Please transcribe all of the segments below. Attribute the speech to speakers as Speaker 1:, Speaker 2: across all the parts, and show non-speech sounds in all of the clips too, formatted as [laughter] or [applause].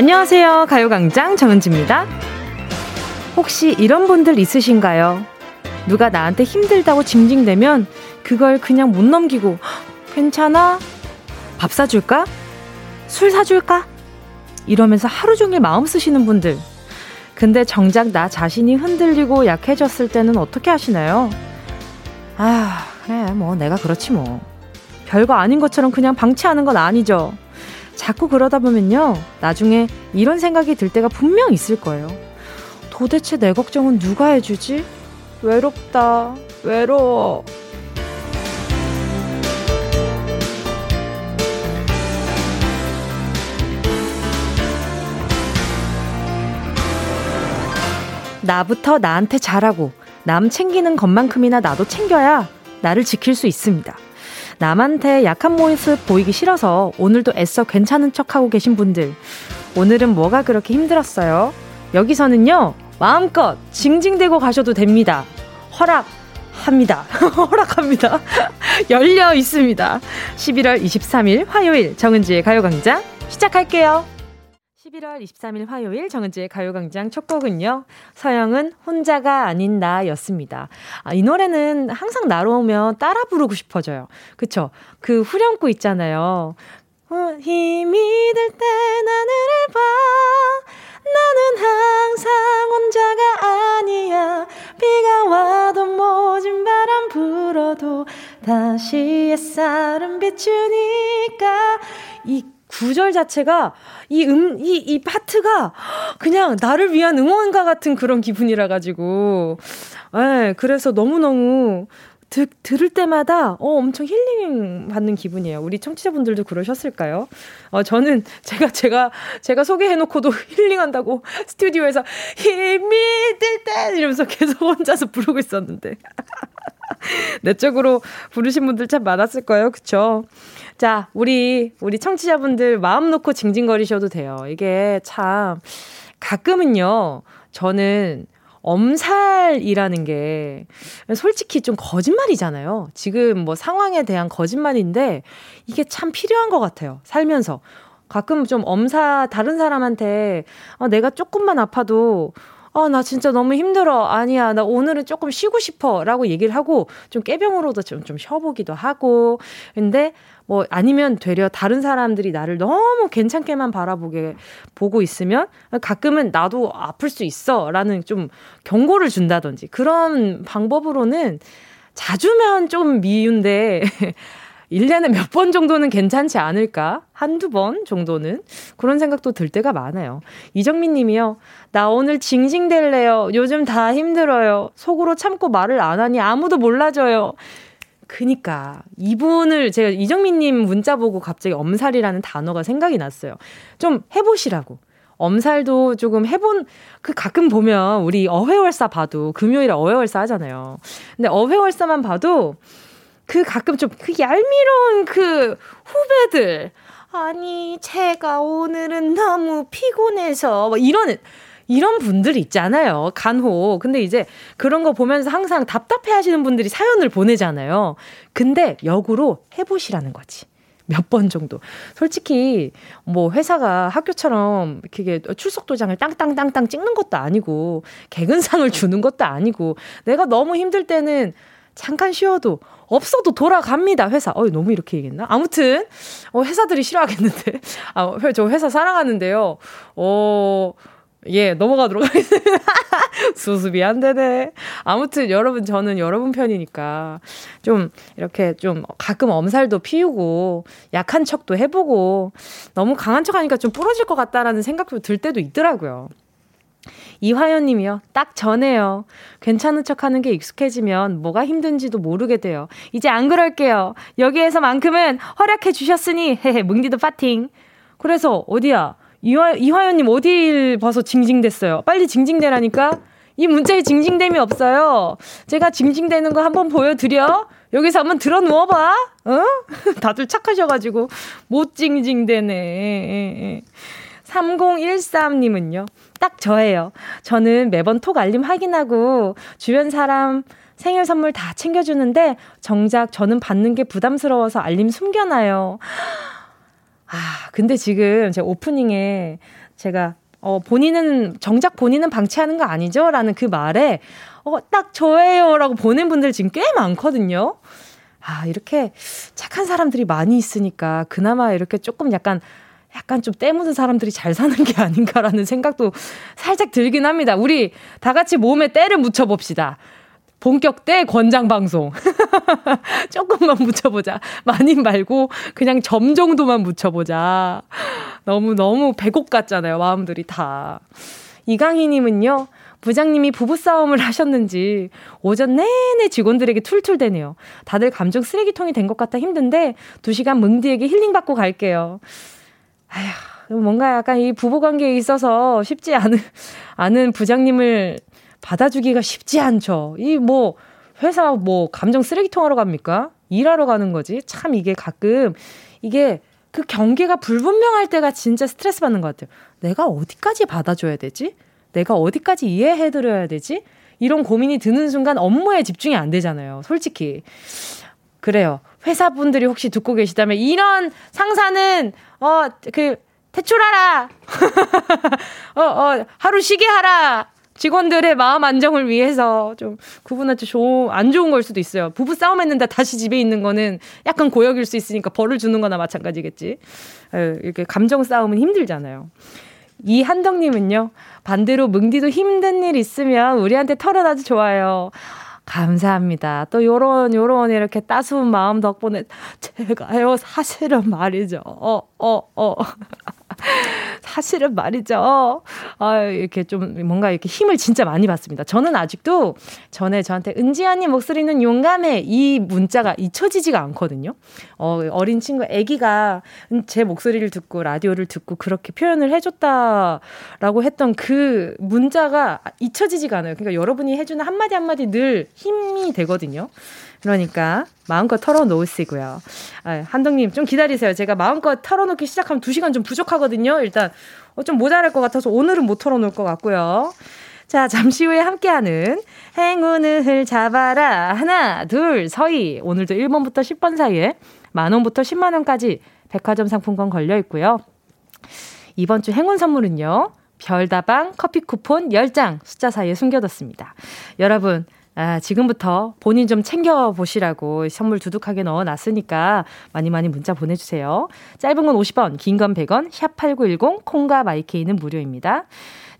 Speaker 1: 안녕하세요. 가요광장 정은지입니다. 혹시 이런 분들 있으신가요? 누가 나한테 힘들다고 징징대면 그걸 그냥 못 넘기고 괜찮아? 밥 사줄까? 술 사줄까? 이러면서 하루 종일 마음 쓰시는 분들. 근데 정작 나 자신이 흔들리고 약해졌을 때는 어떻게 하시나요? 아, 그래, 뭐, 내가 그렇지 뭐. 별거 아닌 것처럼 그냥 방치하는 건 아니죠. 자꾸 그러다 보면요. 나중에 이런 생각이 들 때가 분명 있을 거예요. 도대체 내 걱정은 누가 해주지? 외롭다. 외로워. 나부터 나한테 잘하고 남 챙기는 것만큼이나 나도 챙겨야 나를 지킬 수 있습니다. 남한테 약한 모습 보이기 싫어서 오늘도 애써 괜찮은 척하고 계신 분들. 오늘은 뭐가 그렇게 힘들었어요? 여기서는요, 마음껏 징징대고 가셔도 됩니다. 허락 합니다. [laughs] 허락합니다. [laughs] 열려 있습니다. 11월 23일 화요일 정은지의 가요광장 시작할게요. 11월 23일 화요일 정은지의 가요광장 첫 곡은요. 서영은 혼자가 아닌 나였습니다. 아, 이 노래는 항상 나로 오면 따라 부르고 싶어져요. 그쵸? 그 후렴구 있잖아요. 어, 힘이 들때 하늘을 봐. 나는 항상 혼자가 아니야. 비가 와도 모진 바람 불어도 다시 햇살은 비추니까. 이 구절 자체가 이 음, 이, 이 파트가 그냥 나를 위한 응원가 같은 그런 기분이라 가지고. 예, 그래서 너무너무 드, 들을 때마다 어, 엄청 힐링 받는 기분이에요. 우리 청취자분들도 그러셨을까요? 어, 저는 제가 제가 제가 소개해놓고도 [laughs] 힐링한다고 스튜디오에서 힘이 뜰 때 이러면서 계속 혼자서 부르고 있었는데 [laughs] [laughs] 내적으로 부르신 분들 참 많았을 거예요, 그쵸? 자, 우리, 우리 청취자분들 마음 놓고 징징거리셔도 돼요. 이게 참, 가끔은요, 저는 엄살이라는 게 솔직히 좀 거짓말이잖아요. 지금 뭐 상황에 대한 거짓말인데 이게 참 필요한 것 같아요. 살면서. 가끔 좀 엄사, 다른 사람한테 어, 내가 조금만 아파도 아, 나 진짜 너무 힘들어. 아니야, 나 오늘은 조금 쉬고 싶어. 라고 얘기를 하고, 좀 깨병으로도 좀, 좀 쉬어보기도 하고. 근데, 뭐, 아니면 되려 다른 사람들이 나를 너무 괜찮게만 바라보게, 보고 있으면, 가끔은 나도 아플 수 있어. 라는 좀 경고를 준다든지. 그런 방법으로는 자주면 좀 미운데, 1년에 몇 번 정도는 괜찮지 않을까? 한두 번 정도는? 그런 생각도 들 때가 많아요. 이정민 님이요. 나 오늘 징징댈래요. 요즘 다 힘들어요. 속으로 참고 말을 안 하니 아무도 몰라줘요. 그니까 이분을 제가 이정민 님 문자 보고 갑자기 엄살이라는 단어가 생각이 났어요. 좀 해보시라고. 엄살도 조금 해본, 그 가끔 보면 우리 어회월사 봐도 금요일에 어회월사 하잖아요. 근데 어회월사만 봐도 그 가끔 좀 그 얄미운 그 후배들. 아니, 제가 오늘은 너무 피곤해서, 뭐 이런, 이런 분들 있잖아요. 간혹. 근데 이제 그런 거 보면서 항상 답답해 하시는 분들이 사연을 보내잖아요. 근데 역으로 해보시라는 거지. 몇번 정도. 솔직히, 뭐, 회사가 학교처럼 이렇게 출석 도장을 땅땅땅땅 찍는 것도 아니고, 개근상을 주는 것도 아니고, 내가 너무 힘들 때는 잠깐 쉬어도 없어도 돌아갑니다, 회사. 어, 너무 이렇게 얘기했나? 아무튼, 어, 회사들이 싫어하겠는데. [laughs] 아, 저 회사 사랑하는데요. 어, 예, 넘어가도록 하겠습니다. [laughs] 수습이 안 되네. 아무튼 여러분, 저는 여러분 편이니까 좀 이렇게 좀 가끔 엄살도 피우고 약한 척도 해보고 너무 강한 척 하니까 좀 부러질 것 같다라는 생각도 들 때도 있더라고요. 이화연 님이요. 딱 전에요. 괜찮은 척 하는 게 익숙해지면 뭐가 힘든지도 모르게 돼요. 이제 안 그럴게요. 여기에서만큼은 허락해 주셨으니, 헤헤, 뭉디도 파팅. 그래서, 어디야? 이화, 이화연 님 어딜 봐서 징징댔어요? 빨리 징징대라니까? 이 문자에 징징됨이 없어요. 제가 징징대는 거 한번 보여드려? 여기서 한번 들어 누워봐. 어? [laughs] 다들 착하셔가지고 못 징징대네. 3013님은요. 딱 저예요. 저는 매번 톡 알림 확인하고 주변 사람 생일 선물 다 챙겨주는데 정작 저는 받는 게 부담스러워서 알림 숨겨놔요. 아, 근데 지금 제 오프닝에 제가 어, 본인은, 정작 본인은 방치하는 거 아니죠? 라는 그 말에, 어, 딱 저예요. 라고 보낸 분들 지금 꽤 많거든요. 아, 이렇게 착한 사람들이 많이 있으니까 그나마 이렇게 조금 약간 약간 좀 때묻은 사람들이 잘 사는 게 아닌가라는 생각도 살짝 들긴 합니다. 우리 다 같이 몸에 때를 묻혀봅시다. 본격 때 권장 방송. [laughs] 조금만 묻혀보자. 많이 말고 그냥 점 정도만 묻혀보자. 너무 너무 배곡 같잖아요. 마음들이 다. 이강희님은요. 부장님이 부부싸움을 하셨는지 오전 내내 직원들에게 툴툴대네요. 다들 감정 쓰레기통이 된 것 같아 힘든데 2시간 뭉디에게 힐링받고 갈게요. 아휴, 뭔가 약간 이 부부 관계에 있어서 쉽지 않은, 않은 부장님을 받아주기가 쉽지 않죠. 이 뭐, 회사 뭐, 감정 쓰레기통 하러 갑니까? 일하러 가는 거지. 참 이게 가끔, 이게 그 경계가 불분명할 때가 진짜 스트레스 받는 것 같아요. 내가 어디까지 받아줘야 되지? 내가 어디까지 이해해드려야 되지? 이런 고민이 드는 순간 업무에 집중이 안 되잖아요. 솔직히. 그래요. 회사분들이 혹시 듣고 계시다면 이런 상사는 어 그 퇴출하라. [laughs] 어 어 하루 쉬게 하라. 직원들의 마음 안정을 위해서 좀 그분한테 좋은 안 좋은 걸 수도 있어요. 부부 싸움했는데 다시 집에 있는 거는 약간 고역일 수 있으니까 벌을 주는 거나 마찬가지겠지. 이렇게 감정 싸움은 힘들잖아요. 이한덕님은요, 반대로 뭉디도 힘든 일 있으면 우리한테 털어놔도 좋아요. 감사합니다. 또 요런 요런 이렇게 따스운 마음 덕분에 제가요 사실은 말이죠. 어 어, 어. [laughs] 사실은 말이죠. 아, 이렇게 좀 뭔가 이렇게 힘을 진짜 많이 받습니다. 저는 아직도 전에 저한테 은지아님 목소리는 용감해 이 문자가 잊혀지지가 않거든요. 어, 어린 친구 아기가 제 목소리를 듣고 라디오를 듣고 그렇게 표현을 해줬다라고 했던 그 문자가 잊혀지지가 않아요. 그러니까 여러분이 해주는 한마디 한마디 늘 힘이 되거든요. 그러니까 마음껏 털어놓으시고요. 아, 한동님 좀 기다리세요. 제가 마음껏 털어놓기 시작하면 2시간 좀 부족하거든요. 일단 어, 좀 모자랄 것 같아서 오늘은 못 털어놓을 것 같고요. 자, 잠시 후에 함께하는 행운을 잡아라. 하나, 둘, 서희. 오늘도 1번부터 10번 사이에 만원부터 10만원까지 백화점 상품권 걸려 있고요. 이번 주 행운 선물은요. 별다방 커피 쿠폰 10장 숫자 사이에 숨겨뒀습니다. 여러분, 아, 지금부터 본인 좀 챙겨보시라고 선물 두둑하게 넣어놨으니까 많이 많이 문자 보내주세요. 짧은 건 50원, 긴 건 100원, 샵8910, 콩과 마이케이는 무료입니다.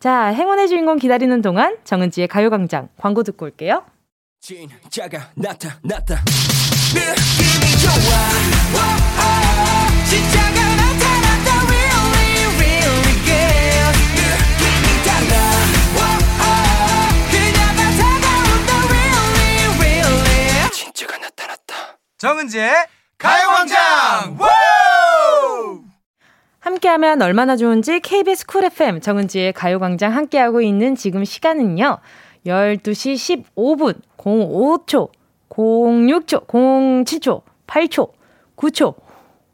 Speaker 1: 자, 행운의 주인공 기다리는 동안 정은지의 가요광장 광고 듣고 올게요. 진짜가 나타났다. 느낌이 좋아.
Speaker 2: 정은지의 가요광장!
Speaker 1: 함께하면 얼마나 좋은지 KBS 쿨 FM 정은지의 가요광장 함께하고 있는 지금 시간은요 12시 15분 05초 06초 07초 8초 9초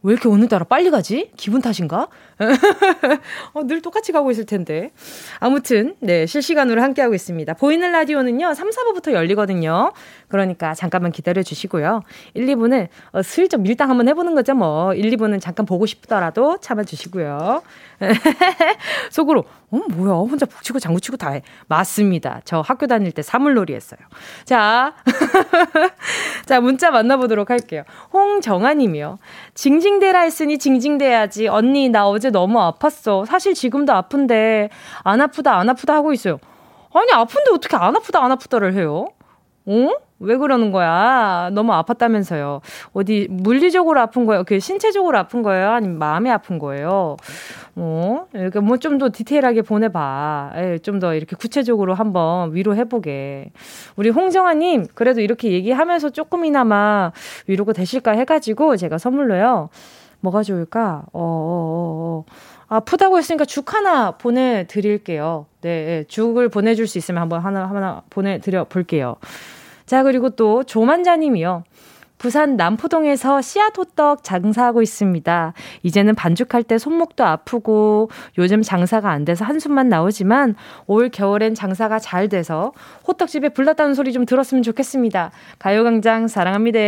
Speaker 1: 왜 이렇게 오늘따라 빨리 가지? 기분 탓인가? [laughs] 어, 늘 똑같이 가고 있을 텐데. 아무튼, 네, 실시간으로 함께하고 있습니다. 보이는 라디오는요, 3, 4부부터 열리거든요. 그러니까 잠깐만 기다려 주시고요. 1, 2부는 어, 슬쩍 밀당 한번 해보는 거죠, 뭐. 1, 2부는 잠깐 보고 싶더라도 참아주시고요. [laughs] 속으로, 어, 뭐야. 혼자 북치고 장구치고 다 해. 맞습니다. 저 학교 다닐 때 사물놀이 했어요. 자. [laughs] 자, 문자 만나보도록 할게요. 홍정아님이요. 징징대라 했으니 징징대야지. 언니, 나 어제 너무 아팠어. 사실 지금도 아픈데, 안 아프다, 안 아프다 하고 있어요. 아니, 아픈데 어떻게 안 아프다, 안 아프다를 해요? 어? 왜 그러는 거야? 너무 아팠다면서요. 어디 물리적으로 아픈 거예요? 그 신체적으로 아픈 거예요? 아니면 마음이 아픈 거예요? 어? 이렇게 뭐좀 더 디테일하게 보내봐. 예, 좀더 이렇게 구체적으로 한번 위로해보게. 우리 홍정아님, 그래도 이렇게 얘기하면서 조금이나마 위로가 되실까 해가지고 제가 선물로요. 뭐가 좋을까? 어, 어, 어, 어. 아프다고 했으니까 죽 하나 보내드릴게요. 네, 예, 죽을 보내줄 수 있으면 한번 하나, 하나 보내드려 볼게요. 자, 그리고 또 조만자님이요. 부산 남포동에서 씨앗 호떡 장사하고 있습니다. 이제는 반죽할 때 손목도 아프고 요즘 장사가 안 돼서 한숨만 나오지만 올 겨울엔 장사가 잘 돼서 호떡집에 불났다는 소리 좀 들었으면 좋겠습니다. 가요광장 사랑합니다.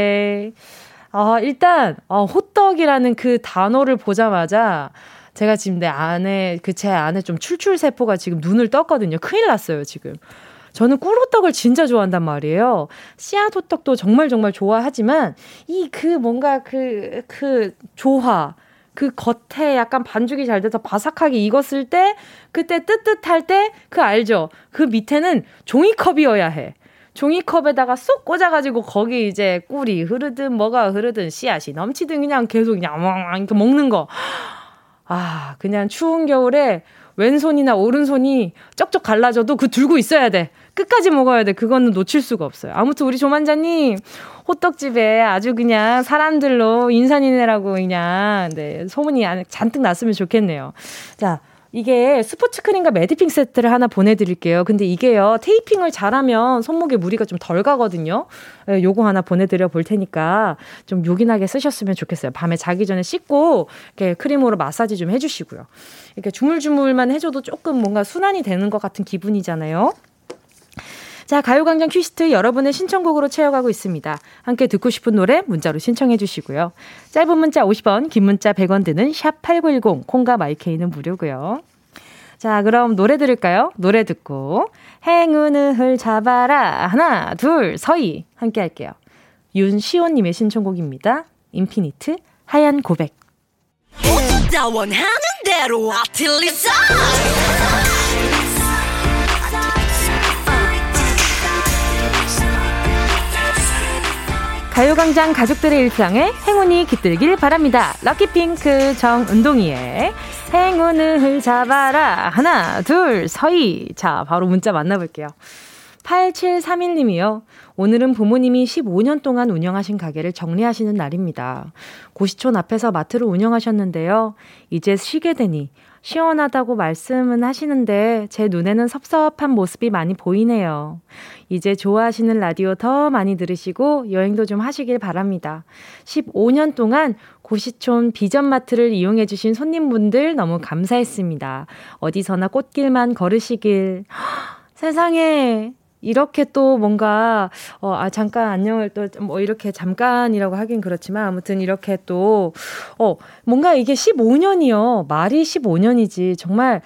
Speaker 1: 아, 일단, 어, 호떡이라는 그 단어를 보자마자 제가 지금 내 안에, 그 제 안에 좀 출출세포가 지금 눈을 떴거든요. 큰일 났어요, 지금. 저는 꿀호떡을 진짜 좋아한단 말이에요. 씨앗 호떡도 정말 정말 좋아하지만, 이 그 뭔가 그, 그 조화, 그 겉에 약간 반죽이 잘 돼서 바삭하게 익었을 때, 그때 뜨뜻할 때, 그 알죠? 그 밑에는 종이컵이어야 해. 종이컵에다가 쏙 꽂아가지고 거기 이제 꿀이 흐르든 뭐가 흐르든 씨앗이 넘치든 그냥 계속 그냥 왕왕 이렇게 먹는 거. 아, 그냥 추운 겨울에 왼손이나 오른손이 쩍쩍 갈라져도 그 들고 있어야 돼. 끝까지 먹어야 돼. 그거는 놓칠 수가 없어요. 아무튼 우리 조만자님, 호떡집에 아주 그냥 사람들로 인산이네라고 그냥, 네, 소문이 잔뜩 났으면 좋겠네요. 자, 이게 스포츠 크림과 매디핑 세트를 하나 보내드릴게요. 근데 이게요, 테이핑을 잘하면 손목에 무리가 좀 덜 가거든요. 네, 요거 하나 보내드려 볼 테니까 좀 요긴하게 쓰셨으면 좋겠어요. 밤에 자기 전에 씻고 이렇게 크림으로 마사지 좀 해주시고요. 이렇게 주물주물만 해줘도 조금 뭔가 순환이 되는 것 같은 기분이잖아요. 자, 가요광장 퀴스트 여러분의 신청곡으로 채워가고 있습니다. 함께 듣고 싶은 노래 문자로 신청해 주시고요. 짧은 문자 50원, 긴 문자 100원 드는 샵8910, 콩과 마이케이는 무료고요. 자, 그럼 노래 들을까요? 노래 듣고 행운을 잡아라. 하나, 둘, 서희 함께 할게요. 윤시온 님의 신청곡입니다. 인피니트 하얀 고백. 가요광장 가족들의 일상에 행운이 깃들길 바랍니다. 럭키핑크 정은동이의 행운을 잡아라. 하나, 둘, 서희. 자, 바로 문자 만나볼게요. 8731님이요. 오늘은 부모님이 15년 동안 운영하신 가게를 정리하시는 날입니다. 고시촌 앞에서 마트를 운영하셨는데요. 이제 쉬게 되니 시원하다고 말씀은 하시는데 제 눈에는 섭섭한 모습이 많이 보이네요. 이제 좋아하시는 라디오 더 많이 들으시고 여행도 좀 하시길 바랍니다. 15년 동안 고시촌 비전마트를 이용해주신 손님분들 너무 감사했습니다. 어디서나 꽃길만 걸으시길. 세상에 이렇게 또 뭔가 어 아 잠깐 안녕을 또 뭐 이렇게 잠깐이라고 하긴 그렇지만 아무튼 이렇게 또 어 뭔가 이게 15년이요. 말이 15년이지. 정말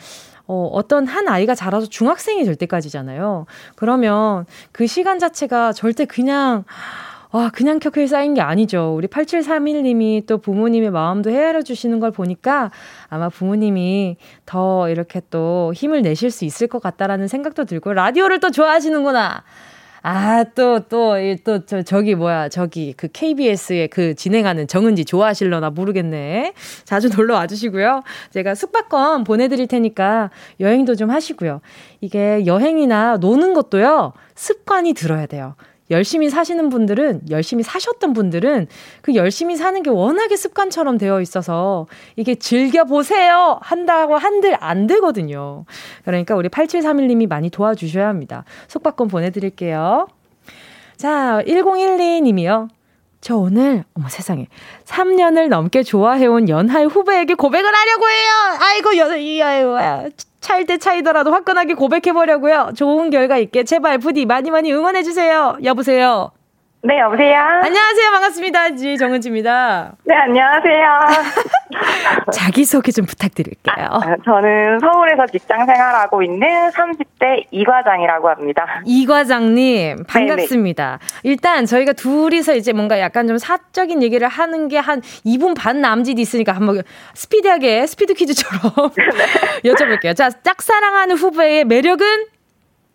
Speaker 1: 어, 어떤 한 아이가 자라서 중학생이 될 때까지잖아요. 그러면 그 시간 자체가 절대 그냥 와, 그냥 켜켜이 쌓인 게 아니죠. 우리 8731님이 또 부모님의 마음도 헤아려 주시는 걸 보니까 아마 부모님이 더 이렇게 또 힘을 내실 수 있을 것 같다라는 생각도 들고, 라디오를 또 좋아하시는구나. 아, 또, 또, 또, 저, 저기, 뭐야, 저기, 그 KBS에 그 진행하는 정은지 좋아하실려나 모르겠네. 자주 놀러 와주시고요. 제가 숙박권 보내드릴 테니까 여행도 좀 하시고요. 이게 여행이나 노는 것도요, 습관이 들어야 돼요. 열심히 사시는 분들은 열심히 사셨던 분들은 그 열심히 사는 게 워낙에 습관처럼 되어 있어서 이게 즐겨 보세요 한다고 한들 안 되거든요. 그러니까 우리 8731님이 많이 도와주셔야 합니다. 속박권 보내 드릴게요. 자, 1012님이요. 저 오늘, 어머 세상에, 3년을 넘게 좋아해온 연하의 후배에게 고백을 하려고 해요! 아이고, 여, 이, 아이고, 차일 때 차이더라도 화끈하게 고백해 보려고요. 좋은 결과 있게 제발 부디 많이 많이 응원해 주세요. 여보세요?
Speaker 2: 네, 여보세요?
Speaker 1: 안녕하세요. 반갑습니다. 지 정은지입니다.
Speaker 2: 네, 안녕하세요. [laughs]
Speaker 1: 자기소개 좀 부탁드릴게요. 아,
Speaker 2: 저는 서울에서 직장 생활하고 있는 30대 이과장이라고 합니다.
Speaker 1: 이과장님, 반갑습니다. 네네. 일단 저희가 둘이서 이제 뭔가 약간 좀 사적인 얘기를 하는 게 한 2분 반 남짓 있으니까 한번 스피디하게 스피드 퀴즈처럼 [laughs] 네. [laughs] 여쭤볼게요. 자, 짝사랑하는 후배의 매력은?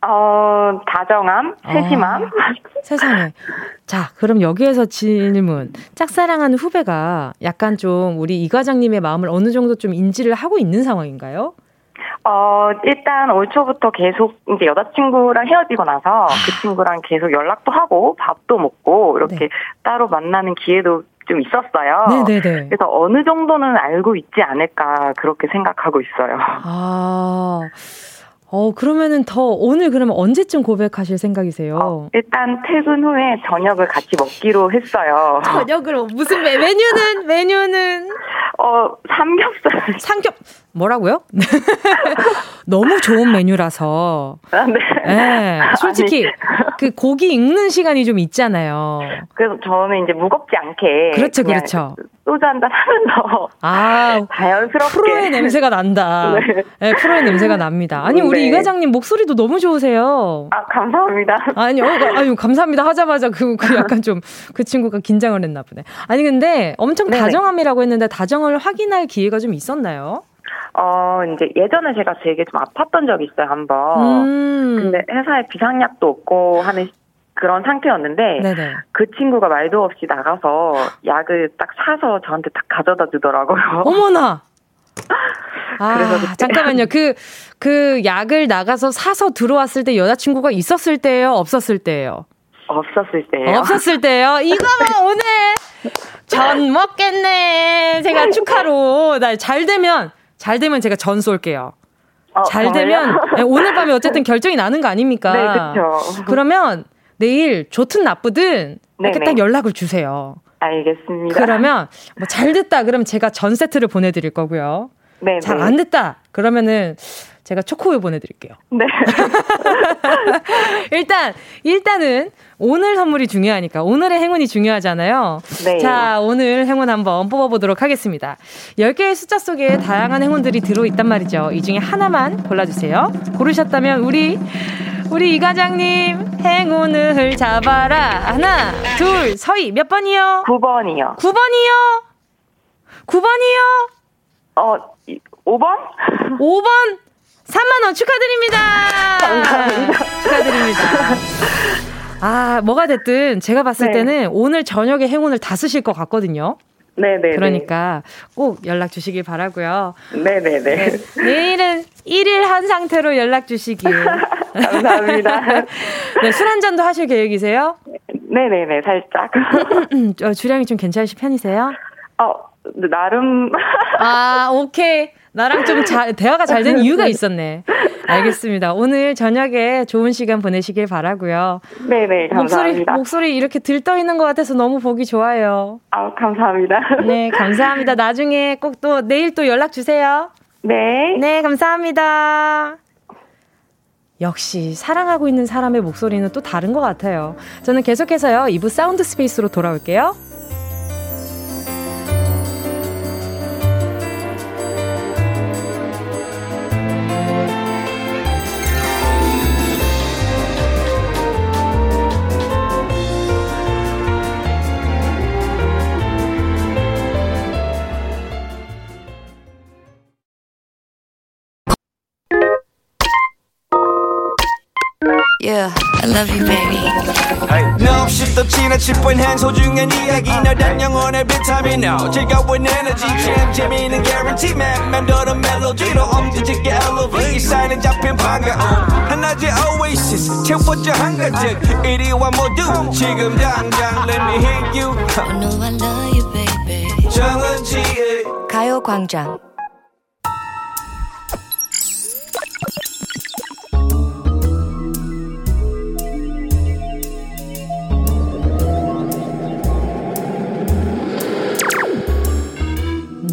Speaker 2: 어, 다정함, 세심함. [laughs] 어,
Speaker 1: 세상에. 자, 그럼 여기에서 질문. 짝사랑하는 후배가 약간 좀 우리 이 과장님의 마음을 어느 정도 좀 인지를 하고 있는 상황인가요?
Speaker 2: 어, 일단 올 초부터 계속 이제 여자친구랑 헤어지고 나서 그 친구랑 계속 연락도 하고 밥도 먹고 이렇게 네. 따로 만나는 기회도 좀 있었어요. 네네네. 그래서 어느 정도는 알고 있지 않을까 그렇게 생각하고 있어요.
Speaker 1: 아. 어, 그러면은 더 오늘 그러면 언제쯤 고백하실 생각이세요? 어,
Speaker 2: 일단 퇴근 후에 저녁을 같이 먹기로 했어요.
Speaker 1: 저녁을 무슨 메, 메뉴는 메뉴는
Speaker 2: 어, 삼겹살.
Speaker 1: 삼겹 뭐라고요? [laughs] 너무 좋은 메뉴라서. 아, 네. 네. 솔직히 아니. 그 고기 익는 시간이 좀 있잖아요.
Speaker 2: 그래서 저는 이제 무겁지 않게.
Speaker 1: 그렇죠, 그렇죠.
Speaker 2: 소주 한잔 하면서. 아, 자연스럽게.
Speaker 1: 프로의 냄새가 난다. 네. 네. 프로의 냄새가 납니다. 아니, 우리 네. 이 과장님 목소리도 너무 좋으세요.
Speaker 2: 아, 감사합니다.
Speaker 1: 아니, 어, 아유, 감사합니다 하자마자 그, 그 약간 좀 그 친구가 긴장을 했나 보네. 아니, 근데 엄청 다정함이라고 했는데 다정을 확인할 기회가 좀 있었나요?
Speaker 2: 어, 이제 예전에 제가 되게 좀 아팠던 적이 있어요, 한 번. 음. 근데 회사에 비상약도 없고 하는 그런 상태였는데 네네. 그 친구가 말도 없이 나가서 약을 딱 사서 저한테 딱 가져다 주더라고요. [laughs]
Speaker 1: 어머나. [laughs] 아, 잠깐만요. 그, 그 약을 나가서 사서 들어왔을 때 여자친구가 있었을 때예요? 없었을 때예요?
Speaker 2: 없었을 때예요.
Speaker 1: 없었을 때요? [laughs] 이거만 오늘 전 먹겠네. 제가 축하로. 나 잘 되면 잘 되면 제가 전 쏠게요. 어, 잘? 되면 네, 오늘 밤에 어쨌든 결정이 나는 거 아닙니까?
Speaker 2: 네, 그렇죠.
Speaker 1: 그러면 내일 좋든 나쁘든 이렇게 딱 연락을 주세요.
Speaker 2: 알겠습니다.
Speaker 1: 그러면 뭐 잘 됐다 그러면 제가 전 세트를 보내드릴 거고요. 네. 잘 안 됐다 그러면은 제가 초코우유 보내드릴게요.
Speaker 2: 네. [laughs]
Speaker 1: 일단, 일단은 오늘 선물이 중요하니까 오늘의 행운이 중요하잖아요. 네. 자, 오늘 행운 한번 뽑아보도록 하겠습니다. 10개의 숫자 속에 다양한 행운들이 들어있단 말이죠. 이 중에 하나만 골라주세요. 고르셨다면 우리, 우리 이 과장님 행운을 잡아라. 하나, 둘, 서희 몇 번이요?
Speaker 2: 9번이요.
Speaker 1: 9번이요? 9번이요?
Speaker 2: 어, 5번?
Speaker 1: 5번? 3만원 축하드립니다.
Speaker 2: 감사합니다.
Speaker 1: 축하드립니다. 아, 뭐가 됐든 제가 봤을 네. 때는 오늘 저녁에 행운을 다 쓰실 것 같거든요.
Speaker 2: 네네.
Speaker 1: 그러니까 꼭 연락 주시길 바라고요.
Speaker 2: 네네네. 네.
Speaker 1: 내일은 1일 한 상태로 연락 주시길. [laughs]
Speaker 2: 감사합니다. [laughs]
Speaker 1: 네, 술 한 잔도 하실 계획이세요?
Speaker 2: 네네네, 살짝. [laughs]
Speaker 1: 어, 주량이 좀 괜찮으신 편이세요?
Speaker 2: 어, 나름.
Speaker 1: 아, 오케이. 나랑 좀 자, 대화가 잘 되는 이유가 있었네. 알겠습니다. 오늘 저녁에 좋은 시간 보내시길 바라고요.
Speaker 2: 네네, 감사합니다.
Speaker 1: 목소리, 목소리 이렇게 들떠 있는 것 같아서 너무 보기 좋아요.
Speaker 2: 아, 감사합니다.
Speaker 1: 네, 감사합니다. 나중에 꼭 또 내일 또 연락 주세요.
Speaker 2: 네.
Speaker 1: 네, 감사합니다. 역시 사랑하고 있는 사람의 목소리는 또 다른 것 같아요. 저는 계속해서요, 2부 사운드 스페이스로 돌아올게요.
Speaker 3: Love you, baby. No, 없이 또 지나칠 뻔한 소중한 이야기. 너란 영혼의 비타민. No 즐거운 에너지. 참 재미있는 guarantee man. 맘대로 멜로디로 엄지짓게 elevate 사인은 잡힌 반가움. 하나의 oasis. 채워져 한가득. 이리와 모두 지금 당장 let me hit you. I know I love you, baby. 정은지의 가요광장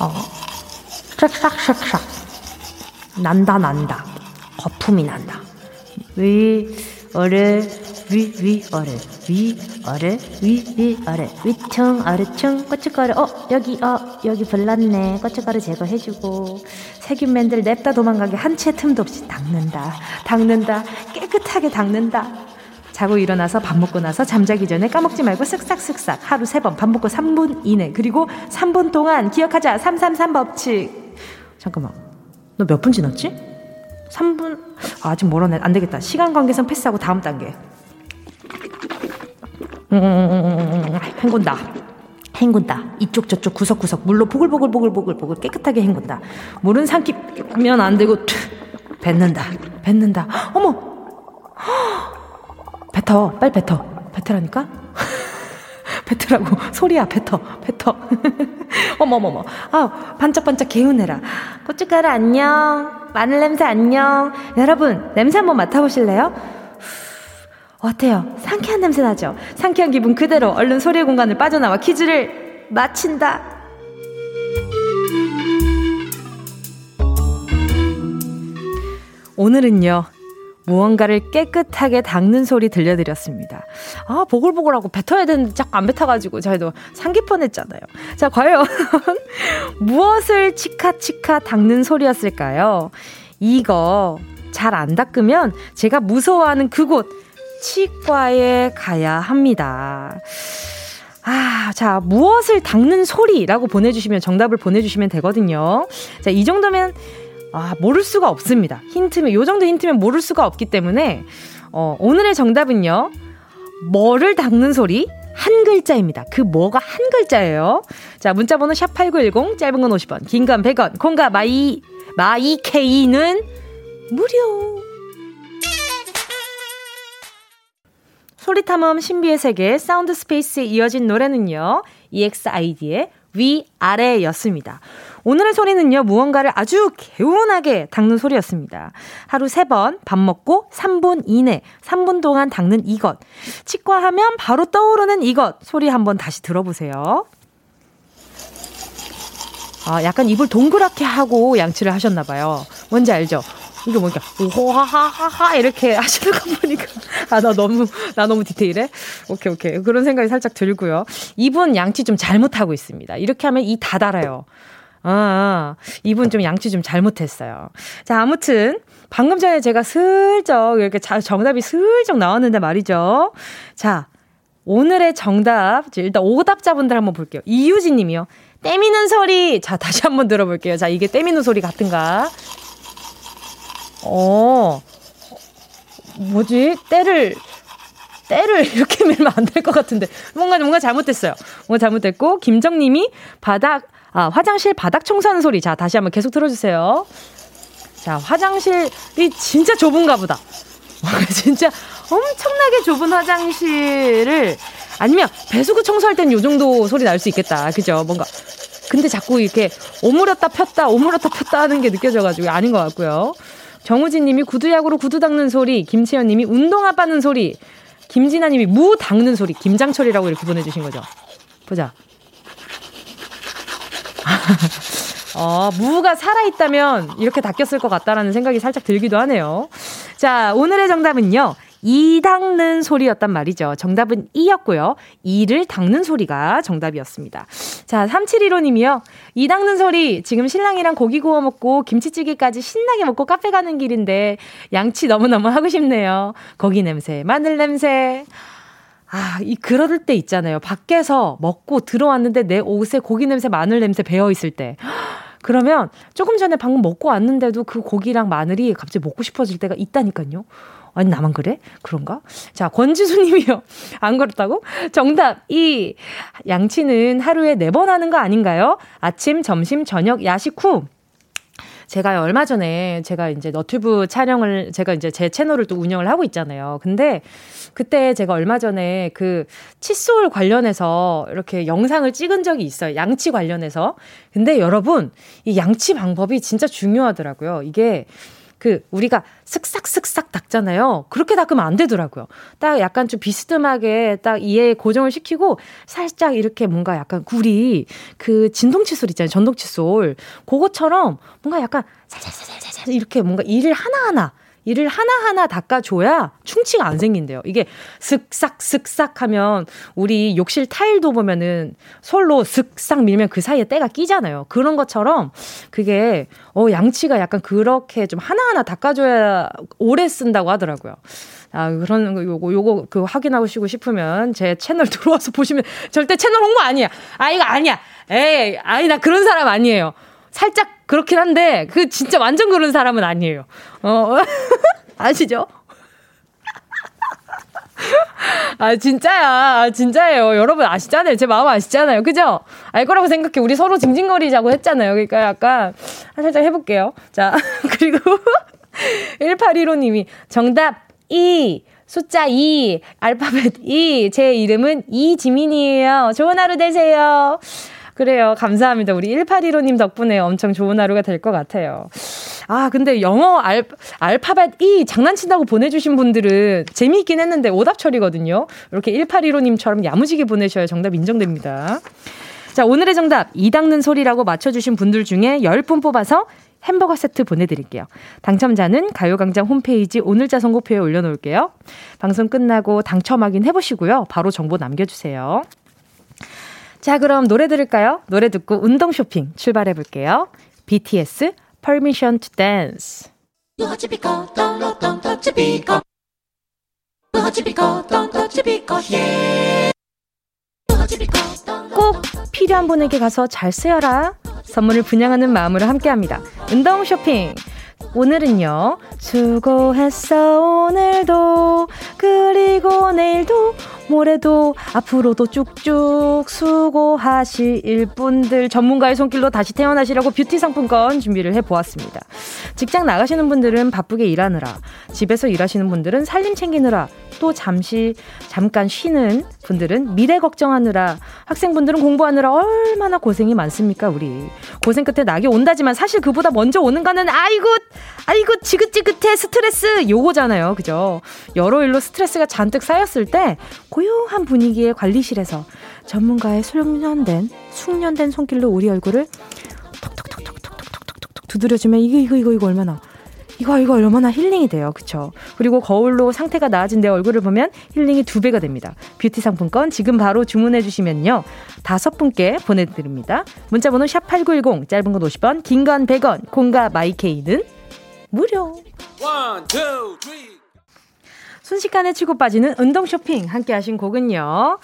Speaker 1: 어, 샥샥샥샥. 난다, 난다. 거품이 난다. 위, 어래, 위, 위, 어래, 위, 어래, 위, 위, 어래, 위층, 아래층, 고춧가루, 어, 여기, 어, 여기 불났네. 고춧가루 제거해주고, 세균맨들 냅다 도망가게 한 채 틈도 없이 닦는다. 닦는다. 깨끗하게 닦는다. 자고 일어나서 밥 먹고 나서 잠자기 전에 까먹지 말고 쓱싹쓱싹 하루 세 번 밥 먹고 3분 이내 그리고 3분 동안 기억하자. 333 법칙. 잠깐만. 너 몇 분 지났지? 3분? 아, 아직 멀었네 안 되겠다. 시간 관계상 패스하고 다음 단계. 음, 음, 음, 헹군다. 헹군다. 이쪽 저쪽 구석구석. 물로 보글보글보글보글보글. 깨끗하게 헹군다. 물은 삼키면 안 되고 뱉는다. 뱉는다. 어머! 뱉어. 빨리 뱉어. 뱉으라니까? [laughs] 뱉으라고. 소리야, 뱉어. 뱉어. [laughs] 어머머머. 아, 반짝반짝 개운해라. 고춧가루 안녕. 마늘 냄새 안녕. 여러분, 냄새 한번 맡아보실래요? [sighs] 어때요? 상쾌한 냄새 나죠? 상쾌한 기분 그대로 얼른 소리의 공간을 빠져나와 퀴즈를 마친다. 오늘은요, 무언가를 깨끗하게 닦는 소리 들려드렸습니다. 아, 보글보글하고 뱉어야 되는데 자꾸 안 뱉어가지고 저희도 상기뻔 했잖아요. 자, 과연 [laughs] 무엇을 치카치카 닦는 소리였을까요? 이거 잘 안 닦으면 제가 무서워하는 그곳, 치과에 가야 합니다. 아, 자, 무엇을 닦는 소리라고 보내주시면 정답을 보내주시면 되거든요. 자, 이 정도면 아, 모를 수가 없습니다. 힌트면, 요 정도 힌트면 모를 수가 없기 때문에, 어, 오늘의 정답은요, 뭐를 닦는 소리? 한 글자입니다. 그 뭐가 한 글자예요. 자, 문자번호 샵8910, 짧은 건 50원, 긴 건 100원, 콩과 마이, 마이케이는 무료. 소리탐험 신비의 세계 사운드 스페이스에 이어진 노래는요, EXID의 위아래였습니다. 오늘의 소리는요, 무언가를 아주 개운하게 닦는 소리였습니다. 하루 3번, 밥 먹고 3분 이내, 3분 동안 닦는 이것. 치과 하면 바로 떠오르는 이것. 소리 한번 다시 들어보세요. 아, 약간 입을 동그랗게 하고 양치를 하셨나봐요. 뭔지 알죠? 이게 뭐니까, 오하하하하, 이렇게 [laughs] 하시는 거 보니까. 아, 나 너무, 나 너무 디테일해? 오케이, 오케이. 그런 생각이 살짝 들고요. 입은 양치 좀 잘못하고 있습니다. 이렇게 하면 이 다 달아요. 아, 이분 좀 양치 좀 잘못했어요. 자, 아무튼, 방금 전에 제가 슬쩍 이렇게 정답이 슬쩍 나왔는데 말이죠. 자, 오늘의 정답, 일단 오답자분들 한번 볼게요. 이유진 님이요. 때미는 소리. 자, 다시 한번 들어볼게요. 자, 이게 때미는 소리 같은가? 어, 뭐지? 때를, 때를 이렇게 [laughs] 밀면 안 될 것 같은데. 뭔가, 뭔가 잘못됐어요. 뭔가 잘못됐고, 김정 님이 바닥, 아, 화장실 바닥 청소하는 소리. 자, 다시 한번 계속 들어주세요. 자, 화장실이 진짜 좁은가 보다. [laughs] 진짜 엄청나게 좁은 화장실을 아니면 배수구 청소할 땐 요 정도 소리 날 수 있겠다. 그죠? 뭔가 근데 자꾸 이렇게 오므렸다 폈다 오므렸다 폈다 하는 게 느껴져가지고 아닌 것 같고요. 정우진 님이 구두약으로 구두 닦는 소리, 김채연 님이 운동화 빠는 소리, 김진아 님이 무 닦는 소리, 김장철이라고 이렇게 보내주신 거죠. 보자. [laughs] 어, 무가 살아있다면 이렇게 닦였을 것 같다라는 생각이 살짝 들기도 하네요. 자, 오늘의 정답은요. 이 닦는 소리였단 말이죠. 정답은 이였고요. 이를 닦는 소리가 정답이었습니다. 자, 3715님이요. 이 닦는 소리, 지금 신랑이랑 고기 구워 먹고 김치찌개까지 신나게 먹고 카페 가는 길인데 양치 너무너무 하고 싶네요. 고기 냄새, 마늘 냄새. 아, 이 그럴 때 있잖아요. 밖에서 먹고 들어왔는데 내 옷에 고기 냄새, 마늘 냄새 배어 있을 때. 그러면 조금 전에 방금 먹고 왔는데도 그 고기랑 마늘이 갑자기 먹고 싶어질 때가 있다니까요. 아니, 나만 그래? 그런가? 자, 권지수 님이요. [laughs] 안 그렇다고? 정답. 이 양치는 하루에 네번 하는 거 아닌가요? 아침, 점심, 저녁, 야식 후. 제가 얼마 전에 제가 이제 너튜브 촬영을 제가 이제 제 채널을 또 운영을 하고 있잖아요. 근데 그때 제가 얼마 전에 그 칫솔 관련해서 이렇게 영상을 찍은 적이 있어요. 양치 관련해서. 근데 여러분, 이 양치 방법이 진짜 중요하더라고요. 이게 그 우리가 슥싹슥싹 닦잖아요. 그렇게 닦으면 안 되더라고요. 딱 약간 좀 비스듬하게 딱 이에 고정을 시키고 살짝 이렇게 뭔가 약간 굴이 그 진동 칫솔 있잖아요. 전동 칫솔. 그것처럼 뭔가 약간 살살살살살 이렇게 뭔가 일을 하나하나 이를 하나하나 닦아줘야 충치가 안 생긴대요. 이게 슥싹 슥싹 하면 우리 욕실 타일도 보면은 솔로 슥싹 밀면 그 사이에 때가 끼잖아요. 그런 것처럼 그게 어 양치가 약간 그렇게 좀 하나하나 닦아줘야 오래 쓴다고 하더라고요. 아, 그런 거, 요거, 요거, 그 확인하시고 싶으면 제 채널 [laughs] 들어와서 보시면 절대 채널 홍보 아니야. 아, 이거 아니야. 에이, 아니, 나 그런 사람 아니에요. 살짝 그렇긴 한데 그 진짜 완전 그런 사람은 아니에요. 어 [laughs] 아시죠? 아, 진짜야. 아, 진짜예요. 여러분 아시잖아요. 제 마음 아시잖아요. 그죠? 알 거라고 생각해. 우리 서로 징징거리자고 했잖아요. 그러니까 약간 살짝 해볼게요. 자, [laughs] 그리고 1815님이 정답 2. 숫자 2, 알파벳 2. 제 이름은 이지민이에요. 좋은 하루 되세요. 그래요. 감사합니다. 우리 1815님 덕분에 엄청 좋은 하루가 될 것 같아요. 아, 근데 영어 알, 알파벳 E 장난친다고 보내주신 분들은 재미있긴 했는데 오답 처리거든요. 이렇게 1815님처럼 야무지게 보내셔야 정답 인정됩니다. 자, 오늘의 정답, 이 닦는 소리라고 맞춰주신 분들 중에 10분 뽑아서 햄버거 세트 보내드릴게요. 당첨자는 가요광장 홈페이지 오늘자 선곡표에 올려놓을게요. 방송 끝나고 당첨 확인 해보시고요. 바로 정보 남겨주세요. 자, 그럼 노래 들을까요? 노래 듣고 운동 쇼핑 출발해 볼게요. BTS Permission to Dance. 꼭 필요한 분에게 가서 잘 쓰여라. 선물을 분양하는 마음으로 함께 합니다. 운동 쇼핑. 오늘은요, 수고했어, 오늘도, 그리고 내일도, 모레도, 앞으로도 쭉쭉 수고하실 분들, 전문가의 손길로 다시 태어나시라고 뷰티 상품권 준비를 해보았습니다. 직장 나가시는 분들은 바쁘게 일하느라, 집에서 일하시는 분들은 살림 챙기느라, 또 잠시, 잠깐 쉬는 분들은 미래 걱정하느라, 학생분들은 공부하느라 얼마나 고생이 많습니까, 우리. 고생 끝에 낙이 온다지만 사실 그보다 먼저 오는 거는 아이고, 아이고, 지긋지긋해, 스트레스, 요거잖아요. 그죠? 여러 일로 스트레스가 잔뜩 쌓였을 때, 고요한 분위기의 관리실에서 전문가의 숙련된, 숙련된 손길로 우리 얼굴을 톡톡톡톡톡톡톡톡 두드려주면 이거, 이거, 이거, 이거 얼마나. 이거 이거 얼마나 힐링이 돼요. 그쵸? 그리고 거울로 상태가 나아진 내 얼굴을 보면 힐링이 두 배가 됩니다. 뷰티 상품권 지금 바로 주문해 주시면요. 다섯 분께 보내드립니다. 문자번호 샵 8910 짧은 건 50원 긴 건 100원 콩과 마이케이는 무료. One, two, 순식간에 치고 빠지는 운동 쇼핑 함께 하신 곡은요.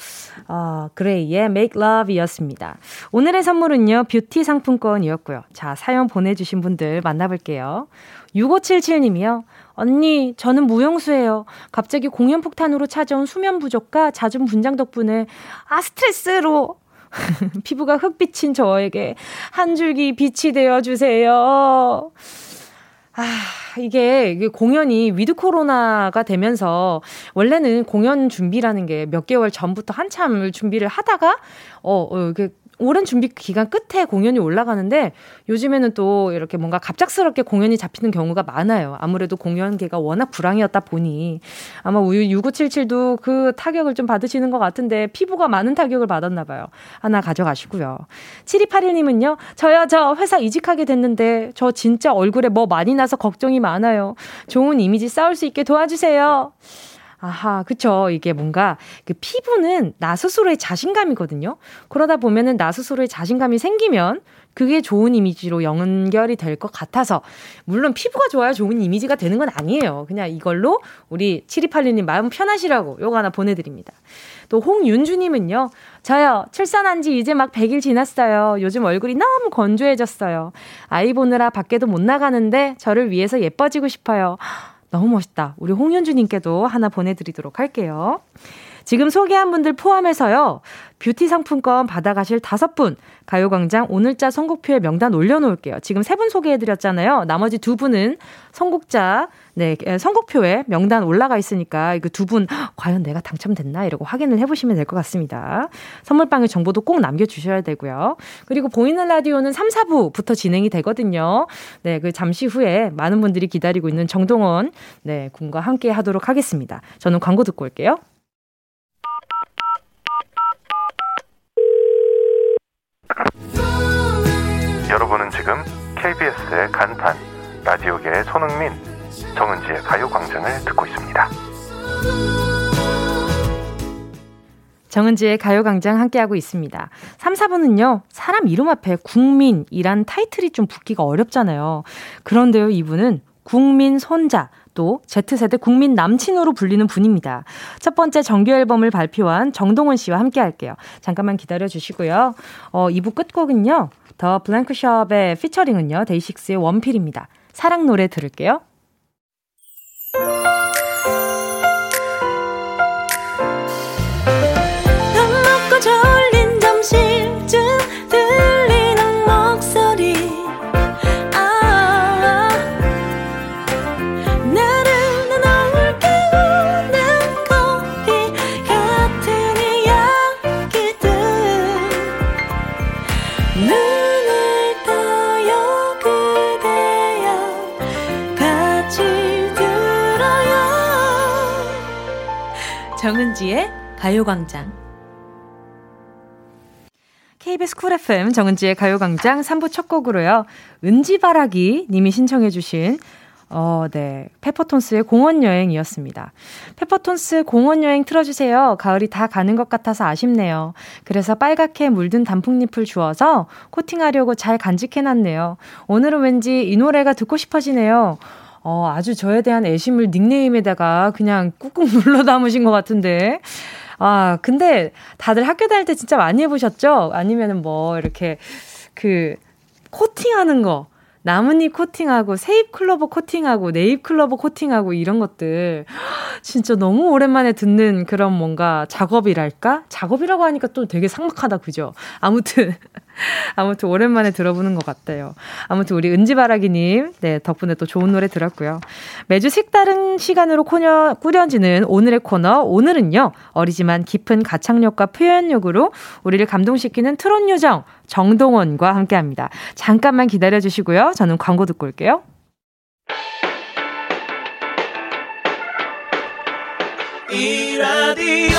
Speaker 1: 어, 그레이의 Make Love 이었습니다. 오늘의 선물은요. 뷰티 상품권이었고요. 자, 사연 보내주신 분들 만나볼게요. 6577님이요. 언니, 저는 무용수예요. 갑자기 공연 폭탄으로 찾아온 수면 부족과 잦은 분장 덕분에 아 스트레스로 [laughs] 피부가 흑빛인 저에게 한 줄기 빛이 되어 주세요. 아, 이게 공연이 위드 코로나가 되면서 원래는 공연 준비라는 게 몇 개월 전부터 한참을 준비를 하다가 어, 어그 오랜 준비 기간 끝에 공연이 올라가는데 요즘에는 또 이렇게 뭔가 갑작스럽게 공연이 잡히는 경우가 많아요. 아무래도 공연계가 워낙 불황이었다 보니 아마 우유 6977도 그 타격을 좀 받으시는 것 같은데 피부가 많은 타격을 받았나 봐요. 하나 가져가시고요. 7281님은요. 저요 저 회사 이직하게 됐는데 저 진짜 얼굴에 뭐 많이 나서 걱정이 많아요. 좋은 이미지 쌓을 수 있게 도와주세요. 아하, 그쵸. 이게 뭔가 그 피부는 나 스스로의 자신감이거든요. 그러다 보면은 나 스스로의 자신감이 생기면 그게 좋은 이미지로 연결이 될 것 같아서 물론 피부가 좋아야 좋은 이미지가 되는 건 아니에요. 그냥 이걸로 우리 7282님 마음 편하시라고 요거 하나 보내드립니다. 또 홍윤주님은요. 저요. 출산한 지 이제 막 100일 지났어요. 요즘 얼굴이 너무 건조해졌어요. 아이 보느라 밖에도 못 나가는데 저를 위해서 예뻐지고 싶어요. 너무 멋있다. 우리 홍윤주님께도 하나 보내드리도록 할게요. 지금 소개한 분들 포함해서요. 뷰티 상품권 받아가실 다섯 분 가요광장 오늘자 선곡표에 명단 올려놓을게요. 지금 세 분 소개해드렸잖아요. 나머지 두 분은 선곡자 네 선곡표에 명단 올라가 있으니까 이거 두분 과연 내가 당첨됐나 이러고 확인을 해보시면 될 것 같습니다. 선물방의 정보도 꼭 남겨주셔야 되고요. 그리고 보이는 라디오는 3, 4부부터 진행이 되거든요. 네, 그 잠시 후에 많은 분들이 기다리고 있는 정동원 네 군과 함께 하도록 하겠습니다. 저는 광고 듣고 올게요.
Speaker 4: 여러분은 지금 KBS의 간판 라디오계의 손흥민 정은지의 가요광장을 듣고 있습니다.
Speaker 1: 정은지의 가요광장 함께하고 있습니다. 3, 4분은요, 사람 이름 앞에 국민이란 타이틀이 좀 붙기가 어렵잖아요. 그런데요, 이분은 국민 손자, 또 Z세대 국민 남친으로 불리는 분입니다. 첫 번째 정규 앨범을 발표한 정동원 씨와 함께 할게요. 잠깐만 기다려 주시고요. 어, 2부 끝곡은요. 더 블랭크숍의 피처링은요. 데이식스의 원필입니다. 사랑 노래 들을게요. 정은지의 가요광장. KBS 쿨 FM 정은지의 가요광장 3부 첫 곡으로요. 은지바라기 님이 신청해주신 어, 네. 페퍼톤스의 공원 여행이었습니다. 페퍼톤스 공원 여행 틀어주세요. 가을이 다 가는 것 같아서 아쉽네요. 그래서 빨갛게 물든 단풍잎을 주워서 코팅하려고 잘 간직해놨네요. 오늘은 왠지 이 노래가 듣고 싶어지네요. 어, 아주 저에 대한 애심을 닉네임에다가 그냥 꾹꾹 [laughs] 눌러 담으신 것 같은데. 아, 근데 다들 학교 다닐 때 진짜 많이 해보셨죠? 아니면은 뭐, 이렇게, 그, 코팅하는 거. 나뭇잎 코팅하고 세잎 클로버 코팅하고 네잎 클로버 코팅하고 이런 것들 [gasps] 진짜 너무 오랜만에 듣는 그런 뭔가 작업이랄까? 작업이라고 하니까 또 되게 삭막하다 그죠? 아무튼 [laughs] 아무튼 오랜만에 들어보는 것 같아요. 아무튼 우리 은지바라기님, 네, 덕분에 또 좋은 노래 들었고요. 매주 색다른 시간으로 코너, 꾸려지는 오늘의 코너, 오늘은요, 어리지만 깊은 가창력과 표현력으로 우리를 감동시키는 트롯 요정, 정동원과 함께 합니다. 잠깐만 기다려 주시고요. 저는 광고 듣고 올게요. 이 라디오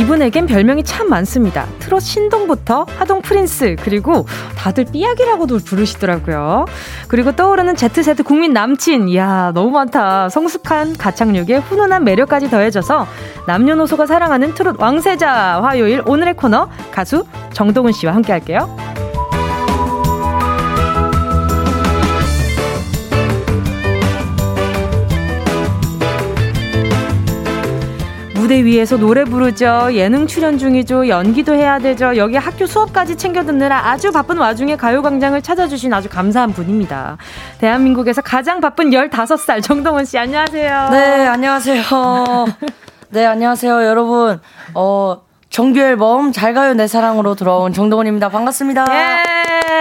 Speaker 1: 이분에겐 별명이 참 많습니다. 트롯 신동부터 하동 프린스, 그리고 다들 삐약이라고도 부르시더라고요. 그리고 떠오르는 Z세대 국민 남친. 이야, 너무 많다. 성숙한 가창력에 훈훈한 매력까지 더해져서 남녀노소가 사랑하는 트롯 왕세자 화요일 오늘의 코너 가수 정동은 씨와 함께 할게요. 무대 위에서 노래 부르죠. 예능 출연 중이죠. 연기도 해야 되죠. 여기 학교 수업까지 챙겨 듣느라 아주 바쁜 와중에 가요광장을 찾아주신 아주 감사한 분입니다. 대한민국에서 가장 바쁜 15살 정동원 씨, 안녕하세요.
Speaker 5: 네, 안녕하세요. [laughs] 네, 안녕하세요, 여러분. 어, 정규 앨범 잘 가요 내 사랑으로 돌아온 정동원입니다. 반갑습니다.
Speaker 1: 예.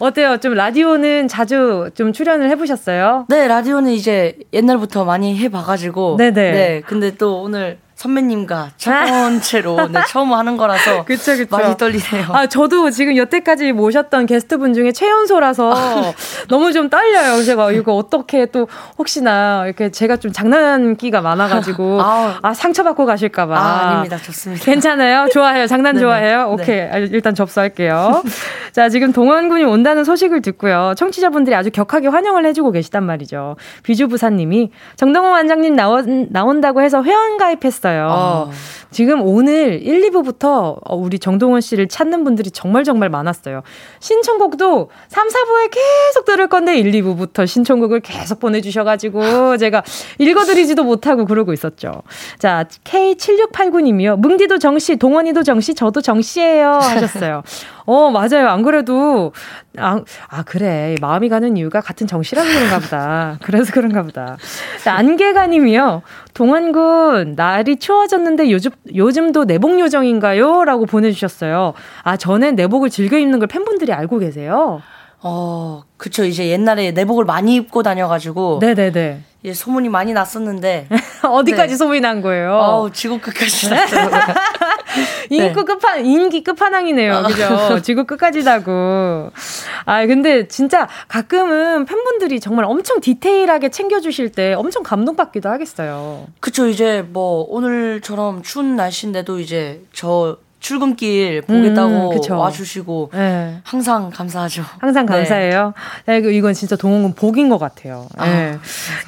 Speaker 1: 어때요? 좀 라디오는 자주 좀 출연을 해보셨어요?
Speaker 5: 네, 라디오는 이제 옛날부터 많이 해봐가지고. 네네. 네, 근데 또 오늘 선배님과 첫 번째로 [laughs] 네, 처음 하는 거라서 그쵸, 그쵸. 많이 떨리네요.
Speaker 1: 아 저도 지금 여태까지 모셨던 게스트분 중에 최연소라서 [laughs] 너무 좀 떨려요. 제가 이거 어떻게 또 혹시나 이렇게 제가 좀 장난기가 많아가지고 아 상처받고 가실까봐.
Speaker 5: 아, 아닙니다. 좋습니다.
Speaker 1: 괜찮아요. 좋아해요. 장난. 좋아해요. 네. 오케이 네. 일단 접수할게요. [laughs] 자 지금 동원군이 온다는 소식을 듣고요. 청취자분들이 아주 격하게 환영을 해주고 계시단 말이죠. 비주 부사님이 정동원 원장님 나온 나온다고 해서 회원 가입했어요. 있어요. 아. 지금 오늘 1, 2부부터 우리 정동원 씨를 찾는 분들이 정말 정말 많았어요. 신청곡도 3, 4부에 계속 들을 건데 1, 2부부터 신청곡을 계속 보내주셔가지고 제가 읽어드리지도 못하고 그러고 있었죠. 자, K7689님이요. 뭉디도 정씨, 동원이도 정씨, 저도 정씨예요 하셨어요. [laughs] 어, 맞아요. 안 그래도, 아, 아, 그래. 마음이 가는 이유가 같은 정씨라서 그런가 보다. [laughs] 그래서 그런가 보다. 안개가 님이요. 동안군, 날이 추워졌는데 요즘, 요즘도 내복 요정인가요? 라고 보내주셨어요. 아, 전엔 내복을 즐겨 입는 걸 팬분들이 알고 계세요?
Speaker 5: 어, 그쵸. 이제 옛날에 내복을 많이 입고 다녀가지고. 네네네. 예, 소문이 많이 났었는데. [laughs]
Speaker 1: 어디까지 네. 소문이 난 거예요?
Speaker 5: 어우, 지구 끝까지 [laughs] 났더라고요.
Speaker 1: 인기 네. 끝판, 인기 끝판왕이네요. 아. 그죠? 지구 끝까지 다고. 아, 근데 진짜 가끔은 팬분들이 정말 엄청 디테일하게 챙겨주실 때 엄청 감동받기도 하겠어요.
Speaker 5: 그쵸. 이제 뭐, 오늘처럼 추운 날씨인데도 이제 저 출근길 보겠다고 음, 와주시고 네. 항상 감사하죠.
Speaker 1: 항상 네. 감사해요. 네. 네, 이건 진짜 동원군 복인 것 같아요. 아, 네.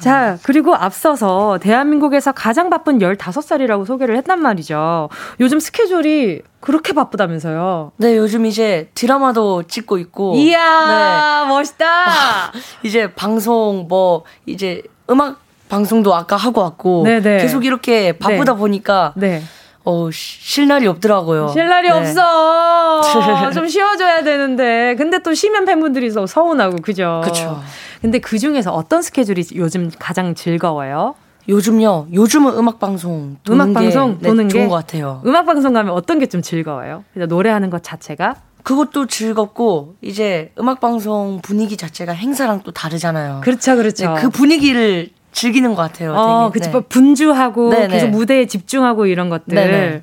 Speaker 1: 자 그리고 앞서서 대한민국에서 가장 바쁜 15살이라고 소개를 했단 말이죠. 요즘 스케줄이 그렇게 바쁘다면서요?
Speaker 5: 네, 요즘 이제 드라마도 찍고 있고.
Speaker 1: 이야, 네. 멋있다. [laughs]
Speaker 5: 이제 방송 뭐 이제 음악 방송도 아까 하고 왔고 네네. 네. 계속 이렇게 바쁘다 네. 보니까 네. 어, 쉴 날이 없더라고요.
Speaker 1: 쉴 날이 네. 없어. [laughs] 좀 쉬어줘야 되는데. 근데 또 쉬면 팬분들이 서운하고, 그죠?
Speaker 5: 그쵸.
Speaker 1: 근데 그 중에서 어떤 스케줄이 요즘 가장 즐거워요?
Speaker 5: 요즘요. 요즘은 음악 방송
Speaker 1: 음악 방송
Speaker 5: 네, 도는 게 좋은 것 같아요.
Speaker 1: 음악 방송 가면 어떤 게 좀 즐거워요? 노래하는 것 자체가?
Speaker 5: 그것도 즐겁고 이제 음악 방송 분위기 자체가 행사랑 또 다르잖아요.
Speaker 1: 그렇죠, 그렇죠.
Speaker 5: 네, 그 분위기를 즐기는 것 같아요.
Speaker 1: 어, 그치. 네. 분주하고 네네. 계속 무대에 집중하고 이런 것들. 네네.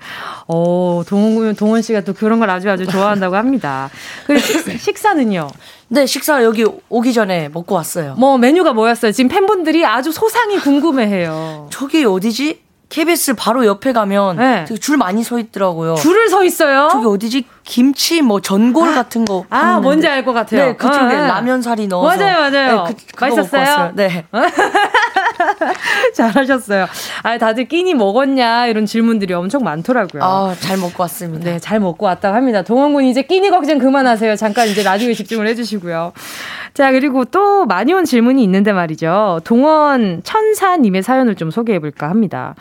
Speaker 1: 어, 동원, 동원 씨가 또 그런 걸 아주 아주 좋아한다고 합니다. 그리고 [laughs] 식사는요?
Speaker 5: 네, 식사 여기 오기 전에 먹고 왔어요.
Speaker 1: 뭐 메뉴가 뭐였어요? 지금 팬분들이 아주 소상히 궁금해해요.
Speaker 5: 저기 어디지? KBS 바로 옆에 가면 네. 줄 많이 서 있더라고요.
Speaker 1: 줄을 서 있어요?
Speaker 5: 저기 어디지? 김치 뭐 전골
Speaker 1: 아,
Speaker 5: 같은 거.
Speaker 1: 아, 뭔지 알 것 같아요.
Speaker 5: 네, 그쪽에 아, 네. 라면 사리 넣어서.
Speaker 1: 맞아요, 맞아요.
Speaker 5: 네, 그, 맛있었어요?
Speaker 1: 네. [laughs] 잘하셨어요. 아, 다들 끼니 먹었냐 이런 질문들이 엄청 많더라고요.
Speaker 5: 아, 잘 먹고 왔습니다.
Speaker 1: 네, 잘 먹고 왔다고 합니다. 동원 군 이제 끼니 걱정 그만하세요. 잠깐 이제 라디오에 집중을 해주시고요. 자, 그리고 또 많이 온 질문이 있는데 말이죠. 동원 천사님의 사연을 좀 소개해볼까 합니다.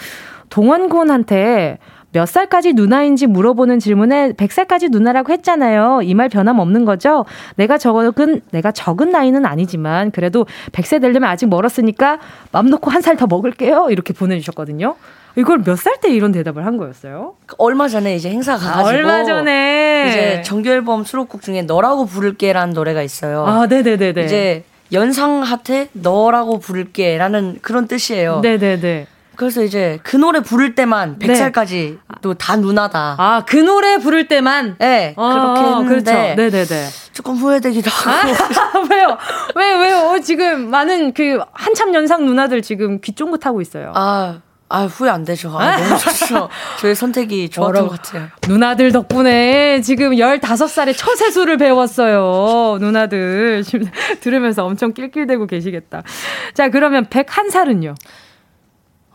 Speaker 1: 동원 군한테 몇 살까지 누나인지 물어보는 질문에 100살까지 누나라고 했잖아요. 이 말 변함없는 거죠? 내가 적은, 내가 적은 나이는 아니지만 그래도 100세 되려면 아직 멀었으니까 맘 놓고 한 살 더 먹을게요. 이렇게 보내주셨거든요. 이걸 몇 살 때 이런 대답을 한 거였어요?
Speaker 5: 얼마 전에 이제 행사 가가지고
Speaker 1: 아, 얼마 전에
Speaker 5: 이제 정규 앨범 수록곡 중에 너라고 부를게라는 노래가 있어요.
Speaker 1: 아, 네네네네.
Speaker 5: 이제 연상한테 너라고 부를게라는 그런 뜻이에요.
Speaker 1: 네네네.
Speaker 5: 그래서 이제 그 노래 부를 때만 100살까지 네. 또다 누나다.
Speaker 1: 아, 그 노래 부를 때만?
Speaker 5: 네. 어, 그렇게 어, 했는데.
Speaker 1: 그렇죠. 네네네.
Speaker 5: 조금 후회되기도 하고.
Speaker 1: 아, [laughs] 왜요? 왜, 왜요? 어, 지금 많은 그 한참 연상 누나들 지금 귀 쫑긋하고 있어요.
Speaker 5: 아. 아, 후회 안 되죠. 아, 너무 좋죠. [laughs] 저의 선택이 좋았던 것 같아요.
Speaker 1: 누나들 덕분에 지금 15살에 처세술을 배웠어요. 누나들. 지금 들으면서 엄청 낄낄대고 계시겠다. 자, 그러면 101살은요?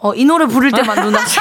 Speaker 5: 어, 이 노래 부를 때만 [laughs] 누나죠.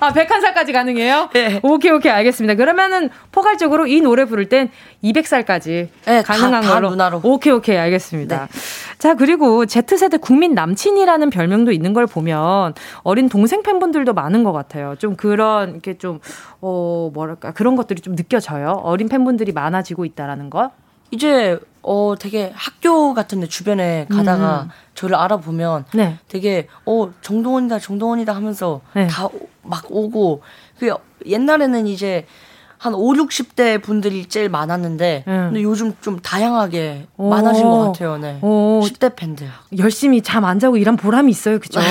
Speaker 1: 아, 101살까지 가능해요?
Speaker 5: 네.
Speaker 1: 오케이, 오케이, 알겠습니다. 그러면은 포괄적으로 이 노래 부를 땐 200살까지 네, 가능한 다, 걸로.
Speaker 5: 다 누나로.
Speaker 1: 오케이, 오케이, 알겠습니다. 네. 자, 그리고 Z세대 국민 남친이라는 별명도 있는 걸 보면 어린 동생 팬분들도 많은 것 같아요. 좀 그런, 이렇게 좀, 어, 뭐랄까, 그런 것들이 좀 느껴져요. 어린 팬분들이 많아지고 있다라는 거.
Speaker 5: 이제 어 되게 학교 같은데 주변에 가다가 음. 저를 알아보면 네. 되게 어 정동원이다 정동원이다 하면서 네. 다막 오고 그 옛날에는 이제 한 5, 60대 분들이 제일 많았는데 음. 근데 요즘 좀 다양하게 오. 많아진 것 같아요. 네. 오. 10대 팬들.
Speaker 1: 열심히 잠 안 자고 일한 보람이 있어요. 그죠? [laughs]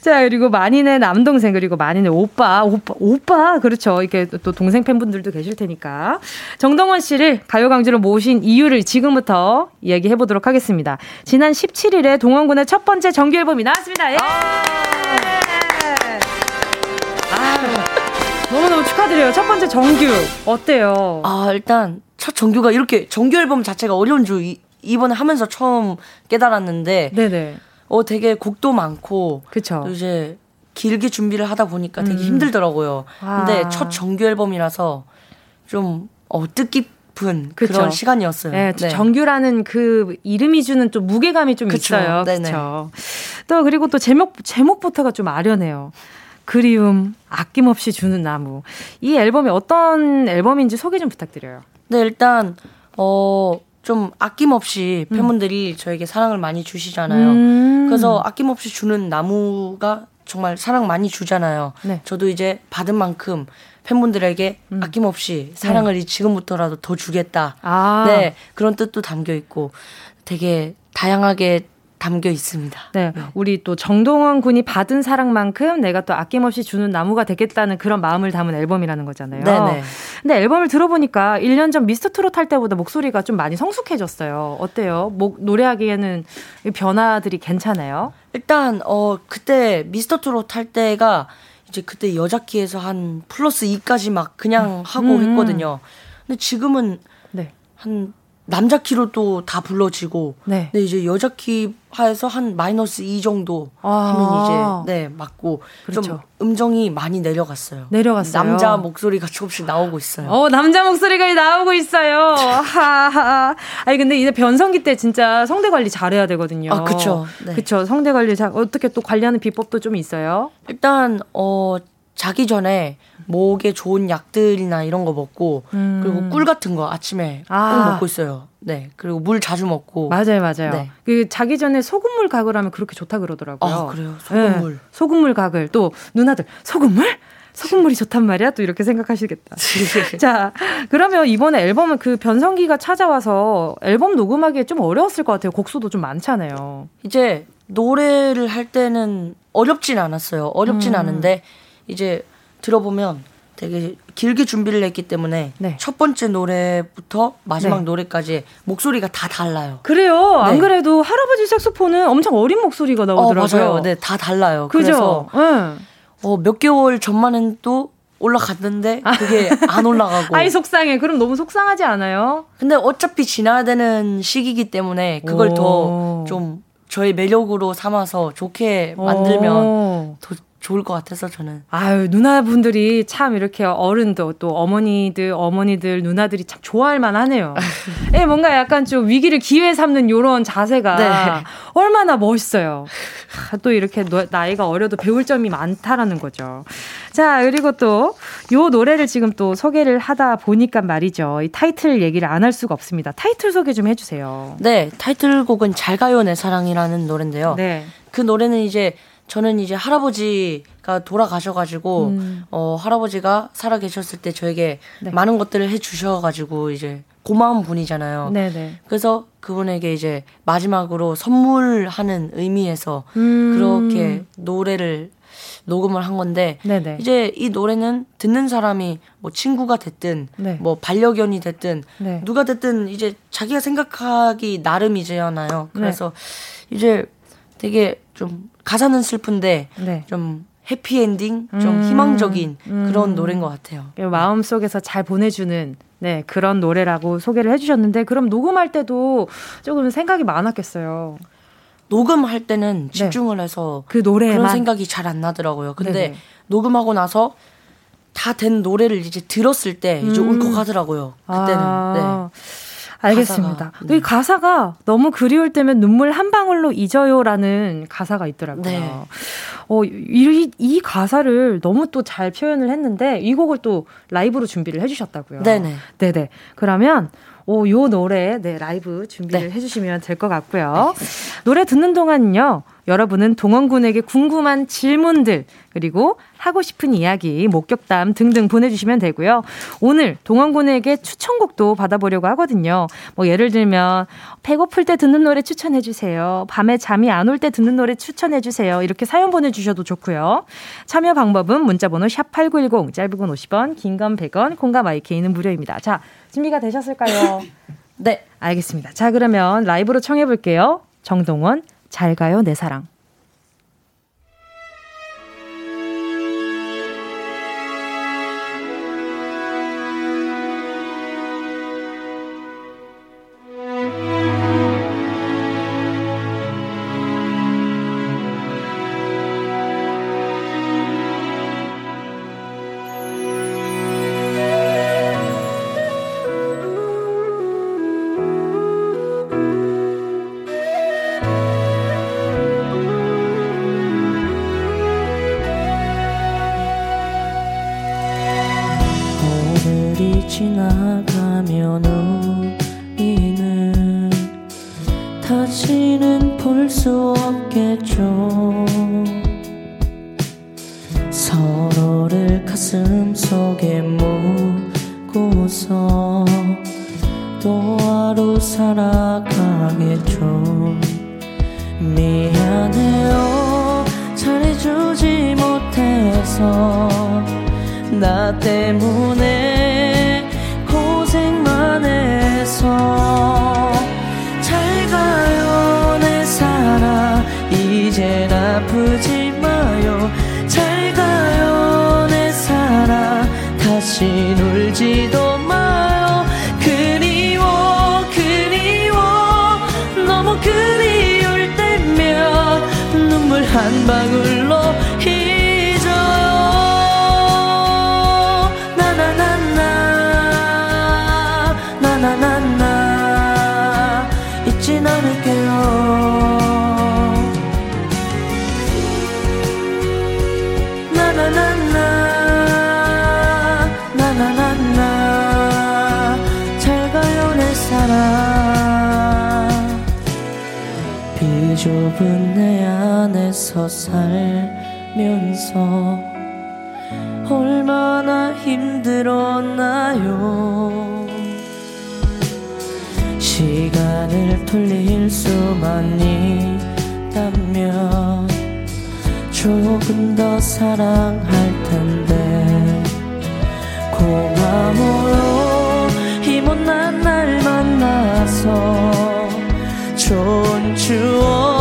Speaker 1: 자, 그리고 만인의 남동생, 그리고 만인의 오빠, 오빠, 오빠, 그렇죠. 이게 또 동생 팬분들도 계실 테니까. 정동원 씨를 가요광주로 모신 이유를 지금부터 이야기해 보도록 하겠습니다. 지난 17일에 동원군의 첫 번째 정규 앨범이 나왔습니다. 예! 아, 너무너무 축하드려요. 첫 번째 정규. 어때요?
Speaker 5: 아, 일단 첫 정규가 이렇게 정규 앨범 자체가 어려운 줄 이, 이번에 하면서 처음 깨달았는데.
Speaker 1: 네네.
Speaker 5: 어 되게 곡도 많고
Speaker 1: 그쵸.
Speaker 5: 또 이제 길게 준비를 하다 보니까 되게 음. 힘들더라고요. 아. 근데 첫 정규 앨범이라서 좀 어, 뜻깊은 그쵸. 그런 시간이었어요.
Speaker 1: 네, 네, 정규라는 그 이름이 주는 좀 무게감이 좀 그쵸. 있어요. 그렇죠. 또 그리고 또 제목 제목부터가 좀 아련해요. 그리움 아낌없이 주는 나무. 이 앨범이 어떤 앨범인지 소개 좀 부탁드려요.
Speaker 5: 네, 일단 어 좀 아낌없이 음. 팬분들이 음. 저에게 사랑을 많이 주시잖아요. 음. 그래서 아낌없이 주는 나무가 정말 사랑 많이 주잖아요. 네. 저도 이제 받은 만큼 팬분들에게 음. 아낌없이 사랑을 네. 지금부터라도 더 주겠다. 아. 네. 그런 뜻도 담겨 있고 되게 다양하게 담겨 있습니다.
Speaker 1: 네. 네. 우리 또 정동원 군이 받은 사랑만큼 내가 또 아낌없이 주는 나무가 되겠다는 그런 마음을 담은 앨범이라는 거잖아요.
Speaker 5: 네네.
Speaker 1: 근데 앨범을 들어보니까 1년 전 미스터 트롯 할 때보다 목소리가 좀 많이 성숙해졌어요. 어때요? 목, 노래하기에는 변화들이 괜찮아요?
Speaker 5: 일단, 어, 그때 미스터 트롯 할 때가 이제 그때 여자키에서 한 플러스 2까지 막 그냥 하고 음. 했거든요. 근데 지금은 네. 한 남자 키로 또 다 불러지고 네. 네 이제 여자 키 하에서 한 마이너스 2 정도 아~ 하면 이제 네 맞고 그렇죠. 좀 음정이 많이 내려갔어요.
Speaker 1: 내려갔어요.
Speaker 5: 남자 목소리가 조금씩 나오고 있어요.
Speaker 1: 어 남자 목소리가 나오고 있어요. 하하. 아니 근데 이제 변성기 때 진짜 성대 관리 잘해야 되거든요.
Speaker 5: 아 그렇죠.
Speaker 1: 네. 그렇죠. 성대 관리 잘 어떻게 또 관리하는 비법도 좀 있어요?
Speaker 5: 일단 어 자기 전에 목에 좋은 약들이나 이런 거 먹고 음. 그리고 꿀 같은 거 아침에 아. 꼭 먹고 있어요. 네. 그리고 물 자주 먹고.
Speaker 1: 맞아요, 맞아요. 네. 그 자기 전에 소금물 가글 하면 그렇게 좋다 그러더라고요.
Speaker 5: 아, 그래요. 소금물. 네.
Speaker 1: 소금물 가글. 또 누나들 소금물? 소금물이 좋단 말이야? 또 이렇게 생각하시겠다. [laughs] 자, 그러면 이번에 앨범은 그 변성기가 찾아와서 앨범 녹음하기에 좀 어려웠을 것 같아요. 곡수도 좀 많잖아요.
Speaker 5: 이제 노래를 할 때는 어렵진 않았어요. 어렵진 음. 않은데 이제 들어보면 되게 길게 준비를 했기 때문에 네. 첫 번째 노래부터 마지막 네. 노래까지 목소리가 다 달라요.
Speaker 1: 그래요. 네. 안 그래도 할아버지 색소폰은 엄청 어린 목소리가 나오더라고요. 어,
Speaker 5: 맞아요. 네, 다 달라요. 그죠? 그래서 네. 어, 몇 개월 전만은 또 올라갔는데 그게 안 올라가고. [laughs]
Speaker 1: 아이 속상해. 그럼 너무 속상하지 않아요?
Speaker 5: 근데 어차피 지나야 되는 시기이기 때문에 그걸 더 좀 저의 매력으로 삼아서 좋게 만들면 더 좋을 것 같아서 저는.
Speaker 1: 아유 누나분들이 참 이렇게 어른도 또 어머니들 어머니들 누나들이 참 좋아할 만하네요. [laughs] 예, 뭔가 약간 좀 위기를 기회 삼는 요런 자세가 네. 얼마나 멋있어요. 또 이렇게 나이가 어려도 배울 점이 많다라는 거죠. 자 그리고 또 요 노래를 지금 또 소개를 하다 보니까 말이죠. 이 타이틀 얘기를 안 할 수가 없습니다. 타이틀 소개 좀 해주세요.
Speaker 5: 네, 타이틀곡은 잘 가요 내 사랑이라는 노래인데요. 네. 그 노래는 이제 저는 이제 할아버지가 돌아가셔가지고 음. 어 할아버지가 살아 계셨을 때 저에게 네. 많은 것들을 해주셔가지고 이제 고마운 분이잖아요. 네네. 그래서 그분에게 이제 마지막으로 선물하는 의미에서 음. 그렇게 노래를 녹음을 한 건데 네네. 이제 이 노래는 듣는 사람이 뭐 친구가 됐든 네. 뭐 반려견이 됐든 네. 누가 됐든 이제 자기가 생각하기 나름이잖아요. 그래서 네. 이제 되게 좀 가사는 슬픈데 네. 좀 해피엔딩, 좀 음, 희망적인 음. 그런 노래인 것 같아요.
Speaker 1: 마음 속에서 잘 보내주는 네 그런 노래라고 소개를 해주셨는데 그럼 녹음할 때도 조금 생각이 많았겠어요.
Speaker 5: 녹음할 때는 네. 집중을 네. 해서 그 노래만 그런 생각이 잘 안 나더라고요. 근데 네네. 녹음하고 나서 다 된 노래를 이제 들었을 때 이제 음. 울컥하더라고요. 그때는. 아. 네.
Speaker 1: 알겠습니다. 가사가, 네. 이 가사가 너무 그리울 때면 눈물 한 방울로 잊어요라는 가사가 있더라고요. 네. 어, 이, 이 가사를 너무 또 잘 표현을 했는데 이 곡을 또 라이브로 준비를 해주셨다고요. 네네. 네네. 그러면 오, 요 노래, 네, 라이브 준비를 네. 해주시면 될 것 같고요. 네. 노래 듣는 동안은요, 여러분은 동원군에게 궁금한 질문들, 그리고 하고 싶은 이야기, 목격담 등등 보내주시면 되고요. 오늘 동원군에게 추천곡도 받아보려고 하거든요. 뭐 예를 들면 배고플 때 듣는 노래 추천해주세요. 밤에 잠이 안 올 때 듣는 노래 추천해주세요. 이렇게 사연 보내주셔도 좋고요. 참여 방법은 문자번호 샵 #8910 짧은 건 50원, 긴 건 100원, 콩과 마이케이는 무료입니다. 자 준비가 되셨을까요? [laughs] 네, 알겠습니다. 자 그러면 라이브로 청해볼게요. 정동원 잘 가요 내 사랑.
Speaker 5: 힘들었나요. 시간을 돌릴 수만 있다면 조금 더 사랑할 텐데. 고마워요 이 못난 날 만나서 좋은 추억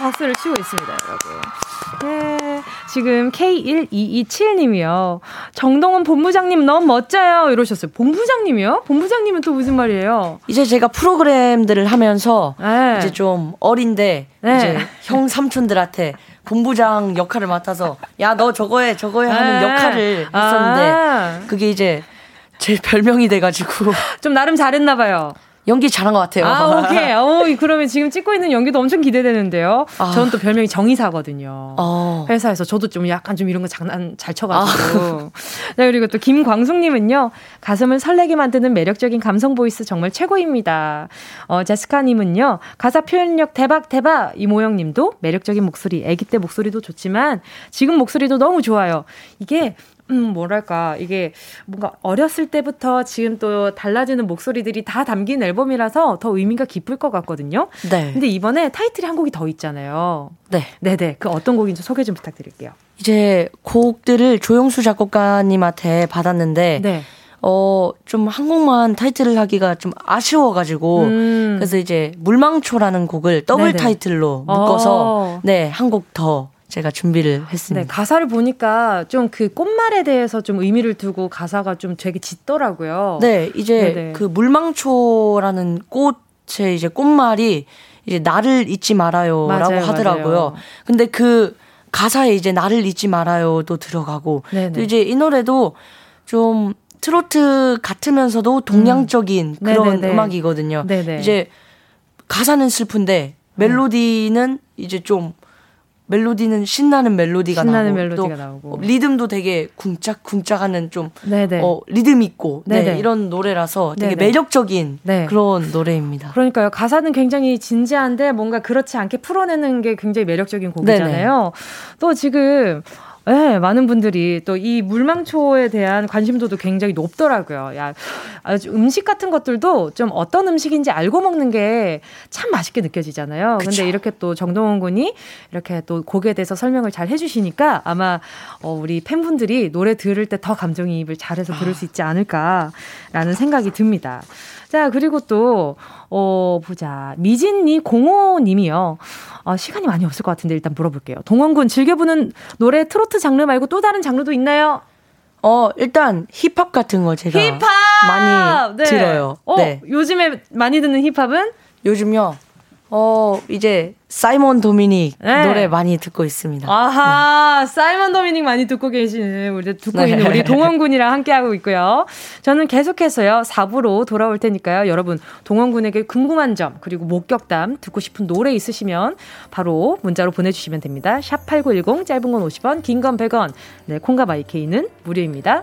Speaker 1: 박수를 치고 있습니다, 여러분. 네. 지금 K1227님이요. 정동원 본부장님 너무 멋져요. 이러셨어요. 본부장님이요? 본부장님은 또 무슨 말이에요?
Speaker 5: 이제 제가 프로그램들을 하면서 네. 이제 좀 어린데 네. 이제 형 삼촌들한테 본부장 역할을 맡아서 야 너 저거 해 저거 해 하는 네. 역할을 했었는데 아. 그게 이제 제 별명이 돼가지고
Speaker 1: 좀 나름 잘했나 봐요.
Speaker 5: 연기 잘한 것 같아요.
Speaker 1: 아, 오케이. [laughs] 어, 그러면 지금 찍고 있는 연기도 엄청 기대되는데요. 아. 저는 또 별명이 정의사거든요. 어. 회사에서 저도 좀 약간 좀 이런 거 장난 잘 쳐가지고. 아. [laughs] 네, 그리고 또 김광숙님은요. 가슴을 설레게 만드는 매력적인 감성 보이스 정말 최고입니다. 어, 제스카님은요. 가사 표현력 대박, 대박. 이모영님도 매력적인 목소리, 애기 때 목소리도 좋지만 지금 목소리도 너무 좋아요. 이게 음, 뭐랄까, 이게 뭔가 어렸을 때부터 지금 또 달라지는 목소리들이 다 담긴 앨범이라서 더 의미가 깊을 것 같거든요. 네. 근데 이번에 타이틀이 한 곡이 더 있잖아요. 네. 네네. 그 어떤 곡인지 소개 좀 부탁드릴게요.
Speaker 5: 이제 곡들을 조영수 작곡가님한테 받았는데, 네. 어, 좀 한 곡만 타이틀을 하기가 좀 아쉬워가지고, 음. 그래서 이제 물망초라는 곡을 더블 네네. 타이틀로 묶어서, 어. 네, 한 곡 더 제가 준비를 했습니다. 네,
Speaker 1: 가사를 보니까 좀 그 꽃말에 대해서 좀 의미를 두고 가사가 좀 되게 짙더라고요.
Speaker 5: 네, 이제 네네. 그 물망초라는 꽃의 이제 꽃말이 이제 나를 잊지 말아요라고 맞아요, 하더라고요. 맞아요. 근데 그 가사에 이제 나를 잊지 말아요도 들어가고 또 이제 이 노래도 좀 트로트 같으면서도 동양적인 음. 그런 네네네. 음악이거든요. 네네. 이제 가사는 슬픈데 멜로디는 이제 좀 멜로디는 신나는 멜로디가 신나는 나오고 멜로디가 나오고 리듬도 되게 쿵짝쿵짝하는 좀 어, 리듬 있고 네, 이런 노래라서 되게 네네. 매력적인 네. 그런 노래입니다.
Speaker 1: 그러니까요. 가사는 굉장히 진지한데 뭔가 그렇지 않게 풀어내는 게 굉장히 매력적인 곡이잖아요. 네네. 또 지금 네, 많은 분들이 또 이 물망초에 대한 관심도도 굉장히 높더라고요. 야, 아주 음식 같은 것들도 좀 어떤 음식인지 알고 먹는 게 참 맛있게 느껴지잖아요. 그쵸. 근데 이렇게 또 정동원 군이 이렇게 또 곡에 대해서 설명을 잘 해주시니까 아마 어, 우리 팬분들이 노래 들을 때 더 감정이입을 잘해서 들을 수 있지 않을까라는 생각이 듭니다. 자, 그리고 또, 어, 보자. 미진니 공호님이요. 어, 시간이 많이 없을 것 같은데 일단 물어볼게요. 동원군 즐겨보는 노래 트로트 장르 말고 또 다른 장르도 있나요?
Speaker 5: 어, 일단 힙합 같은 거 제가 힙합! 많이 네. 들어요.
Speaker 1: 어, 네. 요즘에 많이 듣는 힙합은?
Speaker 5: 요즘요. 어, 이제 사이먼 도미닉 네. 노래 많이 듣고 있습니다.
Speaker 1: 아하, 네. 사이먼 도미닉 많이 듣고 계시는 우리 듣고 네. 있는 우리 동원군이랑 함께 하고 있고요. 저는 계속해서요. 4부로 돌아올 테니까요. 여러분 동원군에게 궁금한 점 그리고 목격담 듣고 싶은 노래 있으시면 바로 문자로 보내 주시면 됩니다. 샵 8910 짧은 건 50원, 긴 건 100원. 네, 콩과 마이케이는 무료입니다.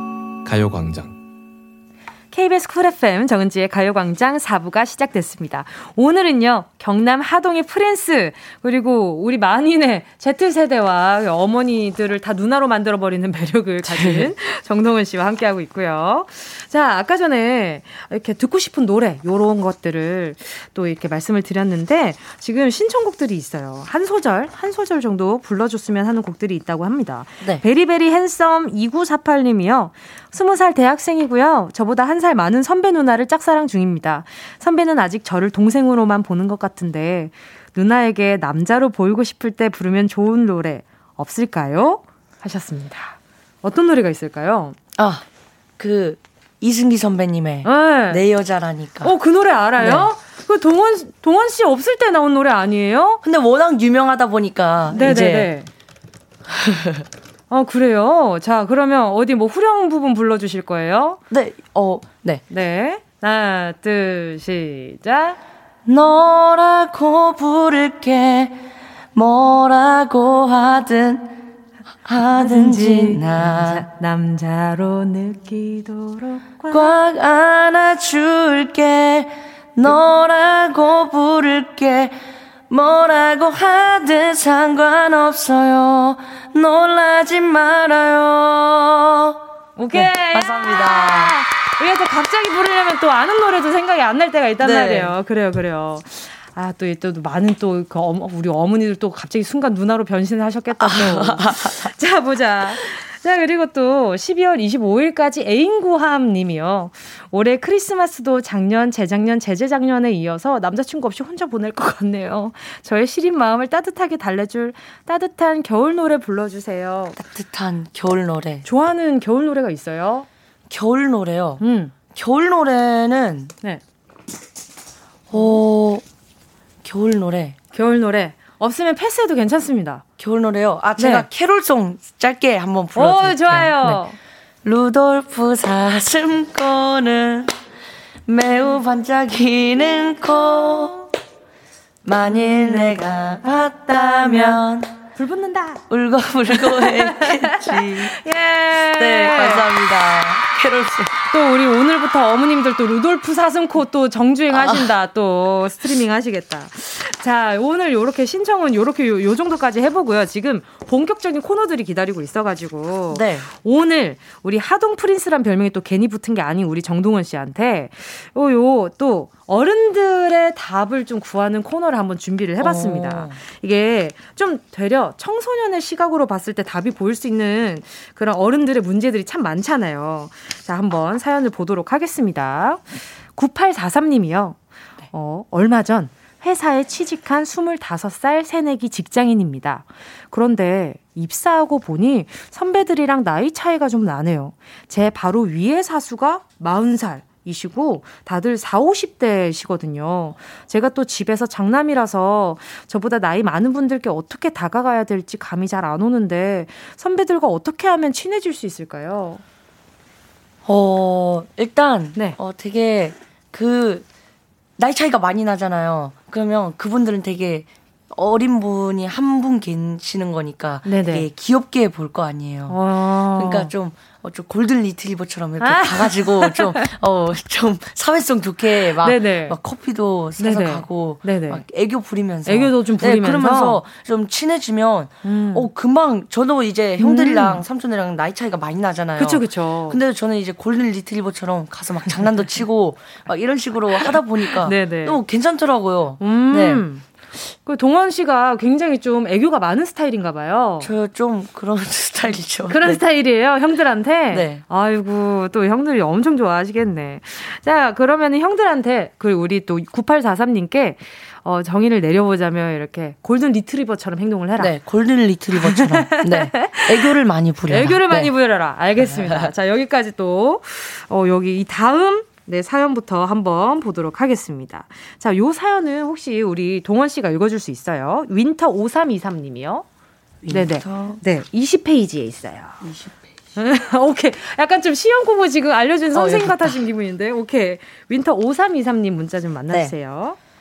Speaker 6: 가요광장
Speaker 1: KBS 쿨 FM 정은지의 가요광장 4부가 시작됐습니다. 오늘은요, 경남 하동의 프린스, 그리고 우리 만인의 Z세대와 어머니들을 다 누나로 만들어버리는 매력을 가진 정동원 씨와 함께하고 있고요. 자, 아까 전에 이렇게 듣고 싶은 노래, 요런 것들을 또 이렇게 말씀을 드렸는데, 지금 신청곡들이 있어요. 한 소절, 한 소절 정도 불러줬으면 하는 곡들이 있다고 합니다. 네. Very very handsome 2948님이요. 20살 대학생이고요. 저보다 한 살 많은 선배 누나를 짝사랑 중입니다. 선배는 아직 저를 동생으로만 보는 것 같은데 누나에게 남자로 보이고 싶을 때 부르면 좋은 노래 없을까요? 하셨습니다. 어떤 노래가 있을까요?
Speaker 5: 아, 그 이승기 선배님의 네. 내 여자라니까.
Speaker 1: 어, 그 노래 알아요? 네. 그 동원 동원 씨 없을 때 나온 노래 아니에요?
Speaker 5: 근데 워낙 유명하다 보니까 네네네. 이제 네. [laughs]
Speaker 1: 어, 그래요? 자, 그러면 어디 뭐 후렴 부분 불러주실 거예요?
Speaker 5: 네, 어, 네.
Speaker 1: 네. 하나, 둘, 시작.
Speaker 5: 너라고 부를게, 뭐라고 하든, 하든지 나
Speaker 1: 남자로 느끼도록
Speaker 5: 꽉 안아줄게 너라고 부를게 뭐라고 하든 상관없어요. 놀라지 말아요.
Speaker 1: 오케이. 네,
Speaker 5: 감사합니다.
Speaker 1: 이게 또 갑자기 부르려면 또 아는 노래도 생각이 안 날 때가 있단 네. 말이에요. 그래요, 그래요. 아, 또, 또, 많은 또, 그, 우리 어머니들 또 갑자기 순간 누나로 변신을 하셨겠다고. [laughs] 자, 보자. 자, 그리고 또 12월 25일까지 애인구함 님이요. 올해 크리스마스도 작년, 재작년, 재재작년에 이어서 남자친구 없이 혼자 보낼 것 같네요. 저의 시린 마음을 따뜻하게 달래줄 따뜻한 겨울 노래 불러주세요.
Speaker 5: 따뜻한 겨울 노래.
Speaker 1: 좋아하는 겨울 노래가 있어요?
Speaker 5: 겨울 노래요? 음. 겨울 노래는, 네. 어, 겨울 노래.
Speaker 1: 겨울 노래. 없으면 패스해도 괜찮습니다.
Speaker 5: 겨울 노래요. 아 제가 네. 캐롤송 짧게 한번 불러드릴게요.
Speaker 1: 오 좋아요. 네.
Speaker 5: 루돌프 사슴코는 매우 반짝이는 코 만일 내가 봤다면
Speaker 1: 불 붙는다.
Speaker 5: 울고 불고 [laughs] 했겠지. 예. 네, 감사합니다.
Speaker 1: 또 우리 오늘부터 어머님들 또 루돌프 사슴코 또 정주행 하신다. 아. 또 스트리밍 하시겠다. 자, 오늘 요렇게 신청은 요렇게 요, 요, 정도까지 해보고요. 지금 본격적인 코너들이 기다리고 있어가지고. 네. 오늘 우리 하동 프린스란 별명이 또 괜히 붙은 게 아닌 우리 정동원 씨한테 요, 요, 또 어른들의 답을 좀 구하는 코너를 한번 준비를 해봤습니다. 어. 이게 좀 되려 청소년의 시각으로 봤을 때 답이 보일 수 있는 그런 어른들의 문제들이 참 많잖아요. 자, 한번 사연을 보도록 하겠습니다. 9843님이요. 어, 얼마 전 회사에 취직한 25살 새내기 직장인입니다. 그런데 입사하고 보니 선배들이랑 나이 차이가 좀 나네요. 제 바로 위에 사수가 40살, 이시고 다들 4, 50대시거든요. 제가 또 집에서 장남이라서 저보다 나이 많은 분들께 어떻게 다가가야 될지 감이 잘 안 오는데 선배들과 어떻게 하면 친해질 수 있을까요?
Speaker 5: 어, 일단 네. 어 되게 그 나이 차이가 많이 나잖아요. 그러면 그분들은 되게 어린 분이 한 분 계시는 거니까 네네. 되게 귀엽게 볼 거 아니에요. 와. 그러니까 좀 어, 좀 골든 리트리버처럼 이렇게 아. 가가지고 좀, 어, 좀 사회성 좋게 막, 네네. 막 커피도 사서 네네. 가고, 네네. 막 애교 부리면서.
Speaker 1: 애교도 좀 부리면서. 네,
Speaker 5: 그러면서 좀 친해지면, 음. 어, 금방, 저도 이제 형들이랑 음. 삼촌이랑 나이 차이가 많이 나잖아요.
Speaker 1: 그쵸, 그쵸.
Speaker 5: 근데 저는 이제 골든 리트리버처럼 가서 막 장난도 치고, 막 이런 식으로 하다 보니까. [laughs] 또 괜찮더라고요. 음. 네.
Speaker 1: 그 동원 씨가 굉장히 좀 애교가 많은 스타일인가 봐요.
Speaker 5: 저 좀 그런 [laughs] 스타일이죠.
Speaker 1: 그런 네. 스타일이에요, 형들한테? 네. 아이고, 또 형들이 엄청 좋아하시겠네. 자, 그러면 형들한테, 그 우리 또 9843님께 어, 정의를 내려보자면 이렇게 골든 리트리버처럼 행동을 해라.
Speaker 5: 네, 골든 리트리버처럼. [laughs] 네. 애교를 많이 부려라.
Speaker 1: 애교를
Speaker 5: 네.
Speaker 1: 많이 부려라. 알겠습니다. 자, 여기까지 또, 어, 여기 이 다음 네, 사연부터 한번 보도록 하겠습니다. 자, 요 사연은 혹시 우리 동원 씨가 읽어줄 수 있어요? 윈터 5323님이요. 네네. 네, 20페이지에 있어요. 20페이지. [laughs] 오케이. 약간 좀 시험 공부 지금 알려준 어, 선생님 어, 같아진 기분인데. 오케이. 윈터 5323님 문자 좀 만나주세요. 네.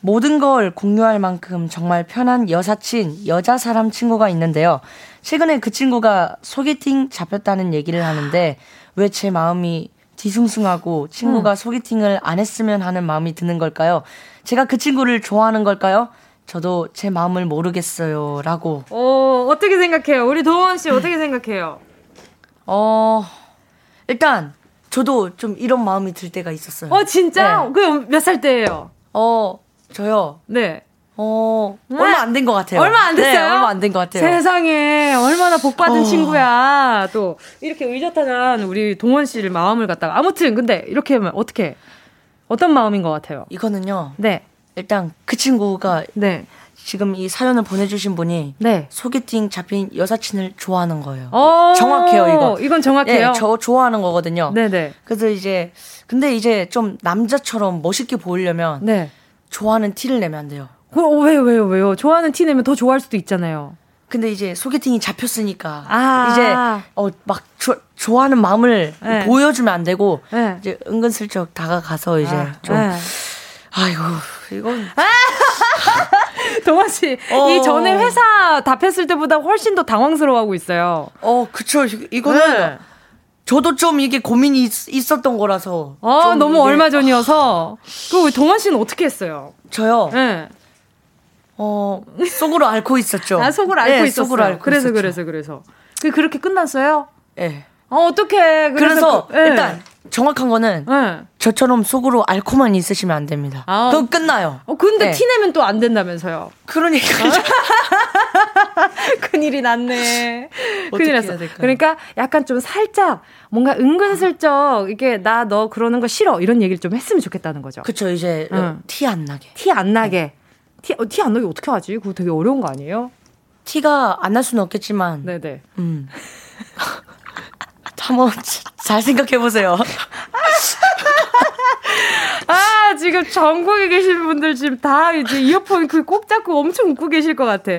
Speaker 5: 모든 걸 공유할 만큼 정말 편한 여사친, 여자 사람 친구가 있는데요. 최근에 그 친구가 소개팅 잡혔다는 얘기를 하는데 왜 제 마음이 뒤숭숭하고 친구가 음. 소개팅을 안 했으면 하는 마음이 드는 걸까요? 제가 그 친구를 좋아하는 걸까요? 저도 제 마음을 모르겠어요. 라고.
Speaker 1: 어, 어떻게 생각해요? 우리 도원 씨 어떻게 생각해요?
Speaker 5: 어, 일단, 저도 좀 이런 마음이 들 때가 있었어요.
Speaker 1: 어, 진짜? 네. 그럼 몇살 때예요?
Speaker 5: 어, 저요? 네. 어, 네. 얼마 안 된 것 같아요.
Speaker 1: 얼마 안 됐어요? 네,
Speaker 5: 얼마 안 된 것 같아요.
Speaker 1: 세상에, 얼마나 복 받은 어. 친구야. 또, 이렇게 의젓한 우리 동원 씨를 마음을 갖다가. 아무튼, 근데 이렇게 하면 어떻게, 어떤 마음인 것 같아요?
Speaker 5: 이거는요. 네. 일단 그 친구가 네. 지금 이 사연을 보내주신 분이 네. 소개팅 잡힌 여사친을 좋아하는 거예요. 어. 정확해요, 이거.
Speaker 1: 이건 정확해요.
Speaker 5: 네, 저 좋아하는 거거든요. 네네. 그래서 이제 근데 이제 좀 남자처럼 멋있게 보이려면 네. 좋아하는 티를 내면 안 돼요.
Speaker 1: 그, 어, 왜요, 왜요, 왜요? 좋아하는 티 내면 더 좋아할 수도 있잖아요.
Speaker 5: 근데 이제 소개팅이 잡혔으니까 아~ 이제 어막 좋아하는 마음을 네. 보여주면 안 되고 네. 이제 은근슬쩍 다가가서 이제 아, 좀 네. 아이고 이건 [laughs]
Speaker 1: 동아 씨, 어. 이 전에 회사 답했을 때보다 훨씬 더 당황스러워하고 있어요.
Speaker 5: 어, 그쵸. 이거는 네. 저도 좀 이게 고민이 있, 었던 거라서.
Speaker 1: 아, 너무 얼마 전이어서. 그 동아 씨는 어떻게 했어요?
Speaker 5: 저요. 네. 어, 속으로 앓고 있었죠.
Speaker 1: 아, 속으로 앓고 네, 있었어요. 속으로 앓고 그래서, 있었죠. 그래서, 그래서. 그, 그렇게 끝났어요?
Speaker 5: 예. 네.
Speaker 1: 어, 어떡해.
Speaker 5: 그래서, 그래서 그, 네. 일단, 정확한 거는, 네. 저처럼 속으로 앓고만 있으시면 안 됩니다. 아, 그럼 끝나요.
Speaker 1: 어, 근데 네. 티 내면 또 안 된다면서요.
Speaker 5: 그러니까. [laughs]
Speaker 1: 큰일이 났네. 큰일 났어. 그러니까 약간 좀 살짝, 뭔가 은근슬쩍, 이게, 나 너 그러는 거 싫어. 이런 얘기를 좀 했으면 좋겠다는 거죠.
Speaker 5: 그쵸, 이제, 응. 티안 나게.
Speaker 1: 티 안 나게. 네. 티, 티안 나게 어떻게 하지? 그거 되게 어려운 거 아니에요?
Speaker 5: 티가 안 날 수는 없겠지만. 네네. 음. [laughs] 한번 잘 생각해 보세요. [laughs]
Speaker 1: 아, 지금 전국에 계신 분들 지금 다 이제 이어폰 그 꼭 잡고 엄청 웃고 계실 것 같아.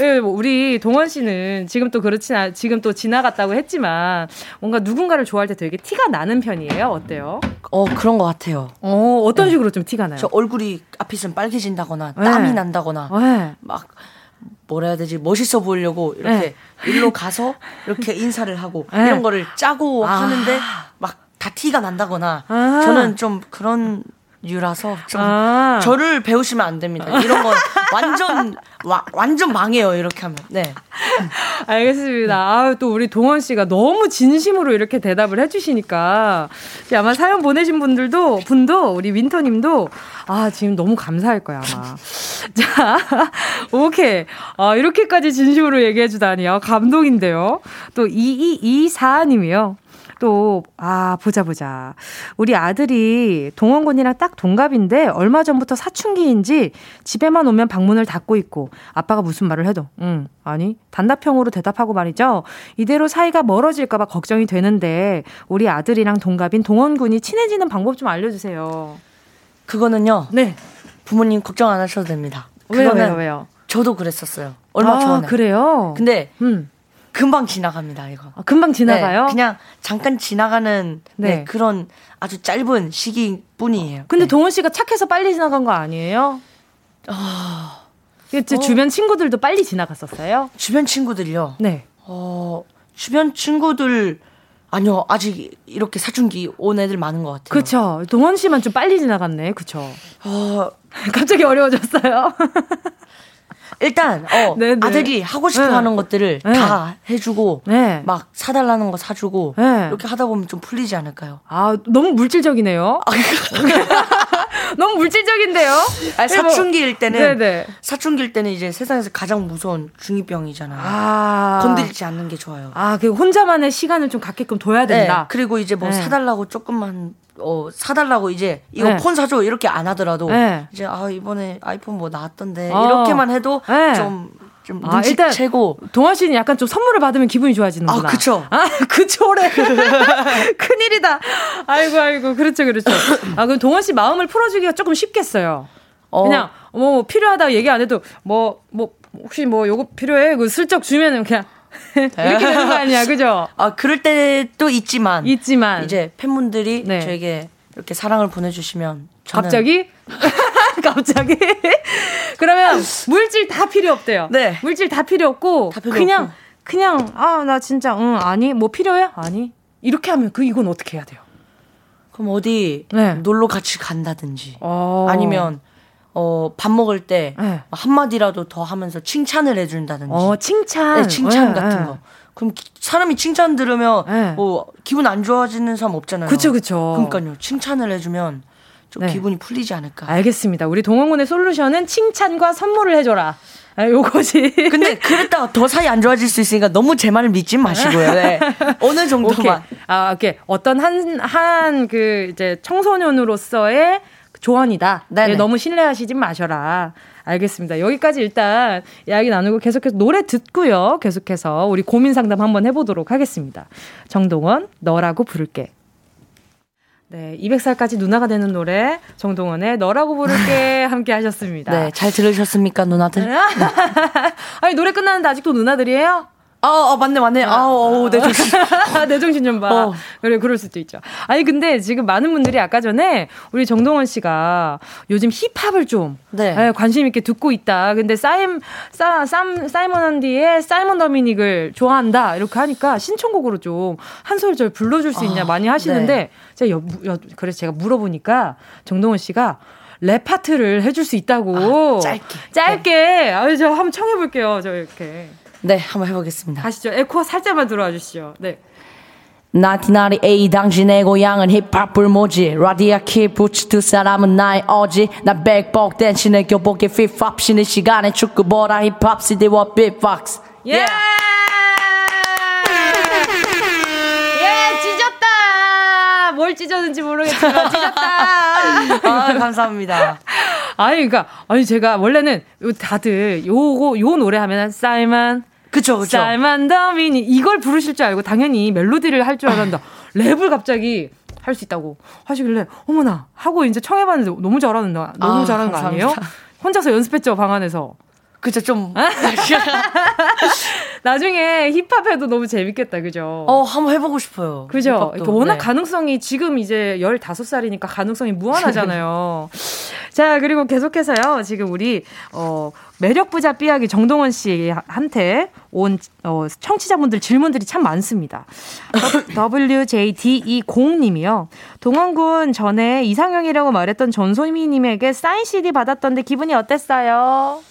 Speaker 1: 예, 뭐 우리 동원 씨는 지금 또 그렇진 않, 지금 또 지나갔다고 했지만 뭔가 누군가를 좋아할 때 되게 티가 나는 편이에요. 어때요?
Speaker 5: 어, 그런 것 같아요.
Speaker 1: 어, 어떤 네. 식으로 좀 티가 나요?
Speaker 5: 저 얼굴이 앞이 좀 빨개진다거나 땀이 네. 난다거나 네. 막 뭐라 해야 되지 멋있어 보이려고 이렇게 네. 일로 가서 이렇게 인사를 하고 네. 이런 거를 짜고 아. 하는데 막 다 티가 난다거나 아. 저는 좀 그런 유라서 좀 아. 저를 배우시면 안 됩니다. 이런 건 완전 와, 완전 망해요. 이렇게 하면. 네.
Speaker 1: 알겠습니다. 아, 또 우리 동원 씨가 너무 진심으로 이렇게 대답을 해 주시니까 아마 사연 보내신 분들도 분도 우리 윈터 님도 아, 지금 너무 감사할 거야, 아마. [laughs] 자, 오케이. 아, 이렇게까지 진심으로 얘기해 주다니 아, 감동인데요. 또 2224 님이요. 또, 아, 보자, 보자. 우리 아들이 동원군이랑 딱 동갑인데 얼마 전부터 사춘기인지 집에만 오면 방문을 닫고 있고 아빠가 무슨 말을 해도, 응, 아니, 단답형으로 대답하고 말이죠. 이대로 사이가 멀어질까봐 걱정이 되는데 우리 아들이랑 동갑인 동원군이 친해지는 방법 좀 알려주세요.
Speaker 5: 그거는요. 네. 부모님 걱정 안 하셔도 됩니다.
Speaker 1: 왜요, 왜요, 왜요?
Speaker 5: 저도 그랬었어요. 얼마 아, 전에.
Speaker 1: 그래요?
Speaker 5: 근데, 음. 금방 지나갑니다, 이거.
Speaker 1: 아, 금방 지나가요?
Speaker 5: 네, 그냥 잠깐 지나가는 네. 네, 그런 아주 짧은 시기 뿐이에요.
Speaker 1: 근데 네. 동원 씨가 착해서 빨리 지나간 거 아니에요? 아. 어... 주변 친구들도 빨리 지나갔었어요?
Speaker 5: 주변 친구들요? 네. 어, 주변 친구들, 아니요, 아직 이렇게 사춘기 온 애들 많은 것 같아요.
Speaker 1: 그쵸. 동원 씨만 좀 빨리 지나갔네. 그쵸. 어... [laughs] 갑자기 어려워졌어요. [laughs]
Speaker 5: 일단 어 네네. 네. 아들이 하고 싶어 네. 하는 것들을 네. 다 해주고 네. 막 사달라는 거 사주고 네. 이렇게 하다 보면 좀 풀리지 않을까요?
Speaker 1: 아 너무 물질적이네요. 아, [laughs] 너무 물질적인데요.
Speaker 5: 아니, 사춘기일 때는 네네. 사춘기일 때는 이제 세상에서 가장 무서운 중이병이잖아요. 아. 건들지 않는 게 좋아요.
Speaker 1: 아, 그 혼자만의 시간을 좀 갖게끔 둬야 된다.
Speaker 5: 네. 그리고 이제 뭐 네. 사달라고 조금만 어 사달라고 이제 이거 네. 폰 사줘 이렇게 안 하더라도 네. 이제 아 이번에 아이폰 뭐 나왔던데 어. 이렇게만 해도 네. 좀좀 아, 일단 채고
Speaker 1: 동아 씨는 약간 좀 선물을 받으면 기분이 좋아지는구나.
Speaker 5: 아, 그쵸.
Speaker 1: 아, [laughs] 그초래. [laughs] 큰일이다. 아이고, 아이고. 그렇죠, 그렇죠. 아, 그럼 동아 씨 마음을 풀어주기가 조금 쉽겠어요. 어. 그냥, 뭐, 필요하다 얘기 안 해도, 뭐, 뭐, 혹시 뭐, 요거 필요해? 그 슬쩍 주면은 그냥. 이렇게 되는 거 아니야, 그죠?
Speaker 5: 아, 그럴 때도 있지만.
Speaker 1: 있지만.
Speaker 5: 이제 팬분들이 네. 저에게 이렇게 사랑을 보내주시면.
Speaker 1: 갑자기? [laughs] 갑자기? 그러면 물질 다 필요 없대요. 네. 물질 다 필요 없고 다 필요 그냥 없고. 그냥 아 나 진짜 응 아니 뭐 필요해? 아니 이렇게 하면 그 이건 어떻게 해야 돼요?
Speaker 5: 그럼 어디 네. 놀러 같이 간다든지 어. 아니면 어, 밥 먹을 때 네. 한마디라도 더 하면서 칭찬을 해준다든지.
Speaker 1: 어, 칭찬.
Speaker 5: 네, 칭찬 네, 같은 거. 그럼 사람이 칭찬 들으면 네. 뭐 기분 안 좋아지는 사람 없잖아요.
Speaker 1: 그쵸, 그쵸.
Speaker 5: 그러니까요. 칭찬을 해주면 좀 네. 기분이 풀리지 않을까.
Speaker 1: 알겠습니다. 우리 동원군의 솔루션은 칭찬과 선물을 해줘라. 아, 요거지.
Speaker 5: 근데 [laughs] 그랬다가 더 사이 안 좋아질 수 있으니까 너무 제 말을 믿지 마시고요. 네. [laughs] 어느 정도만.
Speaker 1: 오케이. 아, 오케이. 어떤 한, 한, 그, 이제 청소년으로서의 조언이다. 네, 너무 신뢰하시지 마셔라. 알겠습니다. 여기까지 일단 이야기 나누고 계속해서 노래 듣고요. 계속해서 우리 고민 상담 한번 해보도록 하겠습니다. 정동원, 너라고 부를게. 네, 200살까지 누나가 되는 노래 정동원의 너라고 부를게 [laughs] 함께 하셨습니다.
Speaker 5: 네, 잘 들으셨습니까, 누나들? [laughs]
Speaker 1: 아니 노래 끝나는데 아직도 누나들이에요?
Speaker 5: 아, 아 맞네, 맞네. 아, 어, 내 정신. [laughs]
Speaker 1: 내 정신 좀 봐. 어. 그래, 그럴 수도 있죠. 아니, 근데 지금 많은 분들이 아까 전에 우리 정동원 씨가 요즘 힙합을 좀 네. 네, 관심 있게 듣고 있다. 근데 사임, 사, 쌈, 사이먼 언디의 사이먼 더미닉을 좋아한다. 이렇게 하니까 신청곡으로 좀 한 소절 불러줄 수 있냐 아, 많이 하시는데 네. 제가 여, 여, 그래서 제가 물어보니까 정동원 씨가 랩 파트를 해줄 수 있다고.
Speaker 5: 아, 짧게.
Speaker 1: 짧게. 네. 아유, 저 한번 청해볼게요. 저 이렇게.
Speaker 5: 네, 한번 해보겠습니다.
Speaker 1: 가시죠. 에코 살짝만 들어와 주시죠. 네.
Speaker 5: 나티나리 A 당신의 고향은 힙합 불모지 라디아 키 부츠 두 사람은 나의 어지 나 백복 댄신의 교복에 힙합 쉬는 시간에 축구 보라 힙합 CD와 빅박스
Speaker 1: 예! Yeah. 예, 찢었다! 뭘 찢었는지 모르겠지만 찢었다! [laughs]
Speaker 5: 아, 감사합니다.
Speaker 1: 아니, 그니까, 아니, 제가 원래는 다들 요거, 요 노래 하면 쌀만,
Speaker 5: 그쵸, 그쵸.
Speaker 1: 쌀만 더미니 이걸 부르실 줄 알고 당연히 멜로디를 할 줄 알았는데 [laughs] 랩을 갑자기 할 수 있다고 하시길래 어머나 하고 이제 청해봤는데 너무 잘하는 다 너무 아, 잘하는 감사합니다. 거 아니에요? 혼자서 연습했죠 방 안에서.
Speaker 5: 그쵸 좀 [laughs] [laughs]
Speaker 1: 나중에 힙합해도 너무 재밌겠다 그죠?
Speaker 5: 어 한번 해보고 싶어요.
Speaker 1: 그죠? 워낙 네. 가능성이 지금 이제 15살이니까 가능성이 무한하잖아요. [laughs] 자 그리고 계속해서요 지금 우리 어 매력 부자 삐약이 정동원 씨한테 온 어, 청취자분들 질문들이 참 많습니다. WJD20님이요. 동원군 전에 이상형이라고 말했던 전소미님에게 사인 CD 받았던데 기분이 어땠어요?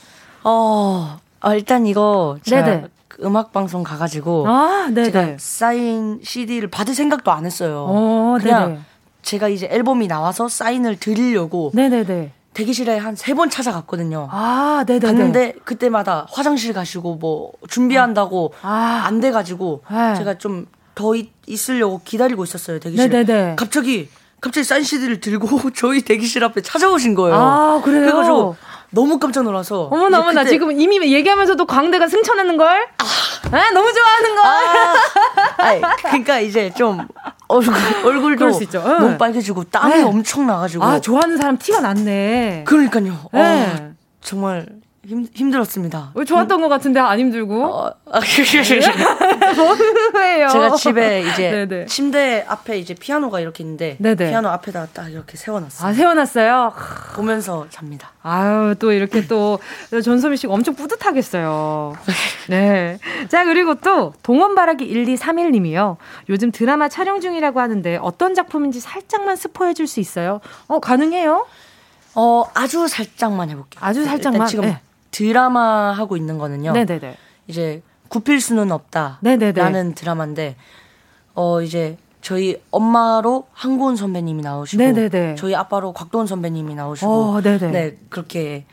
Speaker 5: 어, 어 일단 이거 제가 그 음악 방송 가가지고 아, 제가 사인 CD를 받을 생각도 안 했어요. 어, 그냥 네네. 제가 이제 앨범이 나와서 사인을 드리려고 네네네. 대기실에 한 세 번 찾아갔거든요. 아, 네네. 갔는데 그때마다 화장실 가시고 뭐 준비한다고 아. 안 돼가지고 네. 제가 좀 더 있으려고 기다리고 있었어요 대기실에. 네네네. 갑자기 갑자기 사인 CD를 들고 [laughs] 저희 대기실 앞에 찾아오신 거예요.
Speaker 1: 아, 그래요?
Speaker 5: 그래가지고 너무 깜짝 놀라서.
Speaker 1: 어머나, 어머나. 그때... 지금 이미 얘기하면서도 광대가 승천하는 걸? 아, 아 너무 좋아하는 걸? 아,
Speaker 5: 아니, 그러니까 이제 좀 얼굴, [laughs] 얼굴도 너무 빨개지고 땀이 네. 엄청 나가지고.
Speaker 1: 아, 좋아하는 사람 티가 났네.
Speaker 5: 그러니까요. 네. 어, 정말 힘, 힘들었습니다.
Speaker 1: 왜 좋았던 것 같은데 안 힘들고? 어, 아, 뭐예요? [laughs]
Speaker 5: 제가 집에 이제 네네. 침대 앞에 이제 피아노가 이렇게 있는데 네네. 피아노 앞에다가 딱 이렇게 세워놨어요.
Speaker 1: 아 세워놨어요?
Speaker 5: 보면서 잡니다.
Speaker 1: 아유 또 이렇게 또 전소미 씨가 엄청 뿌듯하겠어요. [laughs] 네. 자 그리고 또 동원바라기 1231님이요. 요즘 드라마 촬영 중이라고 하는데 어떤 작품인지 살짝만 스포해줄 수 있어요? 어 가능해요?
Speaker 5: 어 아주 살짝만 해볼게요.
Speaker 1: 아주 살짝만.
Speaker 5: 지금 네. 드라마 하고 있는 거는요. 네네네. 이제 굽힐 수는 없다. 라는 드라마인데 어 이제 저희 엄마로 한고은 선배님이 나오시고 네네네. 저희 아빠로 곽도원 선배님이 나오시고 어, 네 그렇게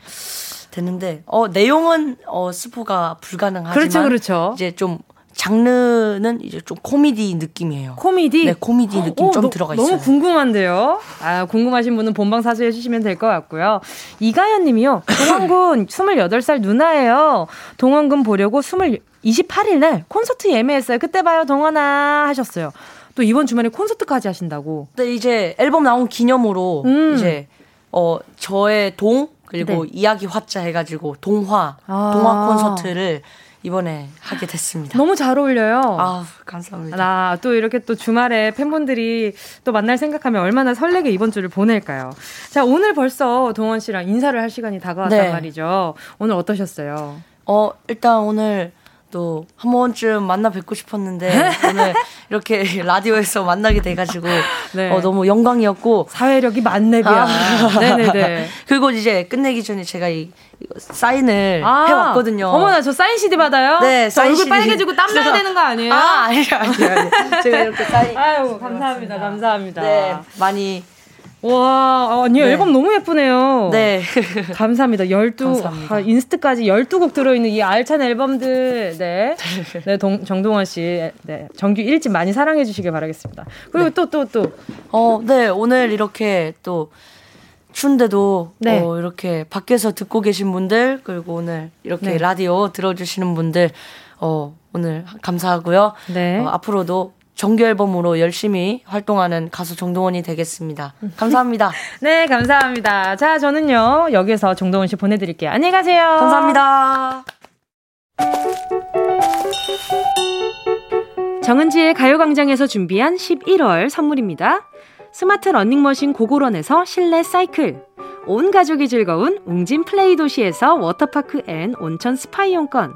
Speaker 5: 됐는데 어 내용은 어 스포가 불가능하지만 그렇죠, 그렇죠. 이제 좀 장르는 이제 좀 코미디 느낌이에요.
Speaker 1: 코미디?
Speaker 5: 네, 코미디 느낌 오, 좀 너, 들어가 있어요.
Speaker 1: 너무 궁금한데요. 아, 궁금하신 분은 본방 사수해 주시면 될 것 같고요. 이가연 님이요. 동원군 [laughs] 28살 누나예요. 동원군 보려고 20, 28일 날 콘서트 예매했어요. 그때 봐요, 동원아 하셨어요. 또 이번 주말에 콘서트까지 하신다고.
Speaker 5: 네, 이제 앨범 나온 기념으로 음. 이제 어 저의 동 그리고 네. 이야기 화자 해가지고 동화 아. 동화 콘서트를 이번에 하게 됐습니다.
Speaker 1: 너무 잘 어울려요.
Speaker 5: 아, 감사합니다.
Speaker 1: 아, 또 이렇게 또 주말에 팬분들이 또 만날 생각하면 얼마나 설레게 이번 주를 보낼까요? 자, 오늘 벌써 동원 씨랑 인사를 할 시간이 다가왔단 네. 말이죠. 오늘 어떠셨어요?
Speaker 5: 어, 일단 오늘 또 한 번쯤 만나 뵙고 싶었는데 [laughs] 오늘 이렇게 라디오에서 만나게 돼가지고 네. 어, 너무 영광이었고
Speaker 1: 사회력이 만렙이야. 아. 네네네. [laughs]
Speaker 5: 그리고 이제 끝내기 전에 제가 이 사인을 아, 해왔거든요.
Speaker 1: 어머나 저 사인 CD 받아요? 네, 사인 얼굴 CD. 빨개지고 땀 나야 되는 거 아니에요?
Speaker 5: 아 아니요 아니요 아니. 제가 이렇게 사인.
Speaker 1: 아유 감사합니다 감사합니다.
Speaker 5: 네 많이
Speaker 1: 와, 아니, 네. 앨범 너무 예쁘네요. 네. 감사합니다. 12, 감사합니다. 아, 인스트까지 12곡 들어있는 이 알찬 앨범들, 네. 네, 동, 정동원 씨, 네. 정규 1집 많이 사랑해주시길 바라겠습니다. 그리고 네. 또, 또, 또.
Speaker 5: 어, 네, 오늘 이렇게 또, 추운데도 네. 어, 이렇게 밖에서 듣고 계신 분들, 그리고 오늘 이렇게 네. 라디오 들어주시는 분들, 어, 오늘 감사하고요. 네. 어, 앞으로도 정규 앨범으로 열심히 활동하는 가수 정동원이 되겠습니다. 감사합니다. [laughs]
Speaker 1: 네, 감사합니다. 자, 저는요, 여기서 정동원 씨 보내드릴게요. 안녕히 가세요.
Speaker 5: 감사합니다.
Speaker 1: 정은지의 가요광장에서 준비한 11월 선물입니다. 스마트 러닝머신 고고런에서 실내 사이클. 온 가족이 즐거운 웅진 플레이 도시에서 워터파크 and 온천 스파 이용권.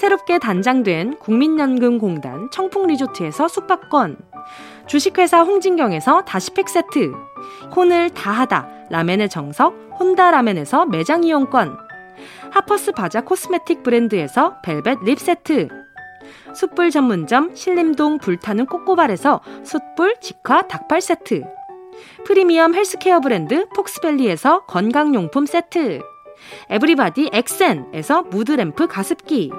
Speaker 1: 새롭게 단장된 국민연금공단 청풍리조트에서 숙박권, 주식회사 홍진경에서 다시팩 세트, 혼을 다하다. 라멘의 정석 혼다 라멘에서 매장 이용권, 하퍼스 바자 코스메틱 브랜드에서 벨벳 lip 세트, 숯불 전문점 신림동 불타는 꼬꼬발에서 숯불 직화 닭발 세트, 프리미엄 헬스케어 브랜드 폭스밸리에서 건강용품 세트, 에브리바디 엑센에서 mood lamp 가습기,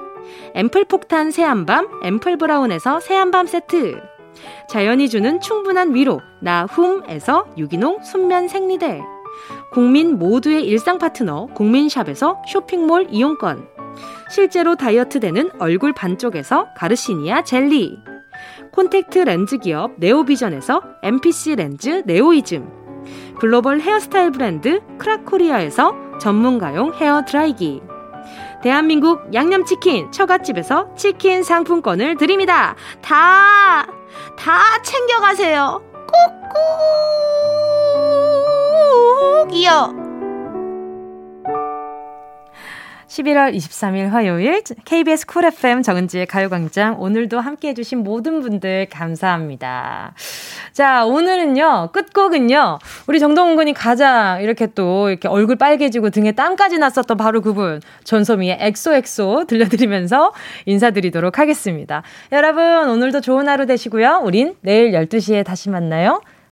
Speaker 1: 앰플 폭탄 새한밤, 앰플 브라운에서 새한밤 세트. 자연이 주는 충분한 위로, 나훔에서 유기농 순면 생리대. 국민 모두의 일상 파트너, 국민샵에서 쇼핑몰 이용권. 실제로 다이어트 되는 얼굴 반쪽에서 가르시니아 젤리. 콘택트 렌즈 기업 네오비전에서 MPC 렌즈 네오이즘. 글로벌 헤어스타일 브랜드 크라코리아에서 전문가용 헤어 드라이기. 대한민국 양념치킨 처갓집에서 치킨 상품권을 드립니다. 다, 다 챙겨가세요. 꾹꾹 이요. 11월 23일 화요일 KBS 쿨 FM 정은지의 가요광장 오늘도 함께 해주신 모든 분들 감사합니다. 자 오늘은요 끝곡은요 우리 정동훈 군이 가장 이렇게 또 이렇게 얼굴 빨개지고 등에 땀까지 났었던 바로 그분 전소미의 XOXO 들려드리면서 인사드리도록 하겠습니다. 여러분 오늘도 좋은 하루 되시고요. 우린 내일 12시에 다시 만나요.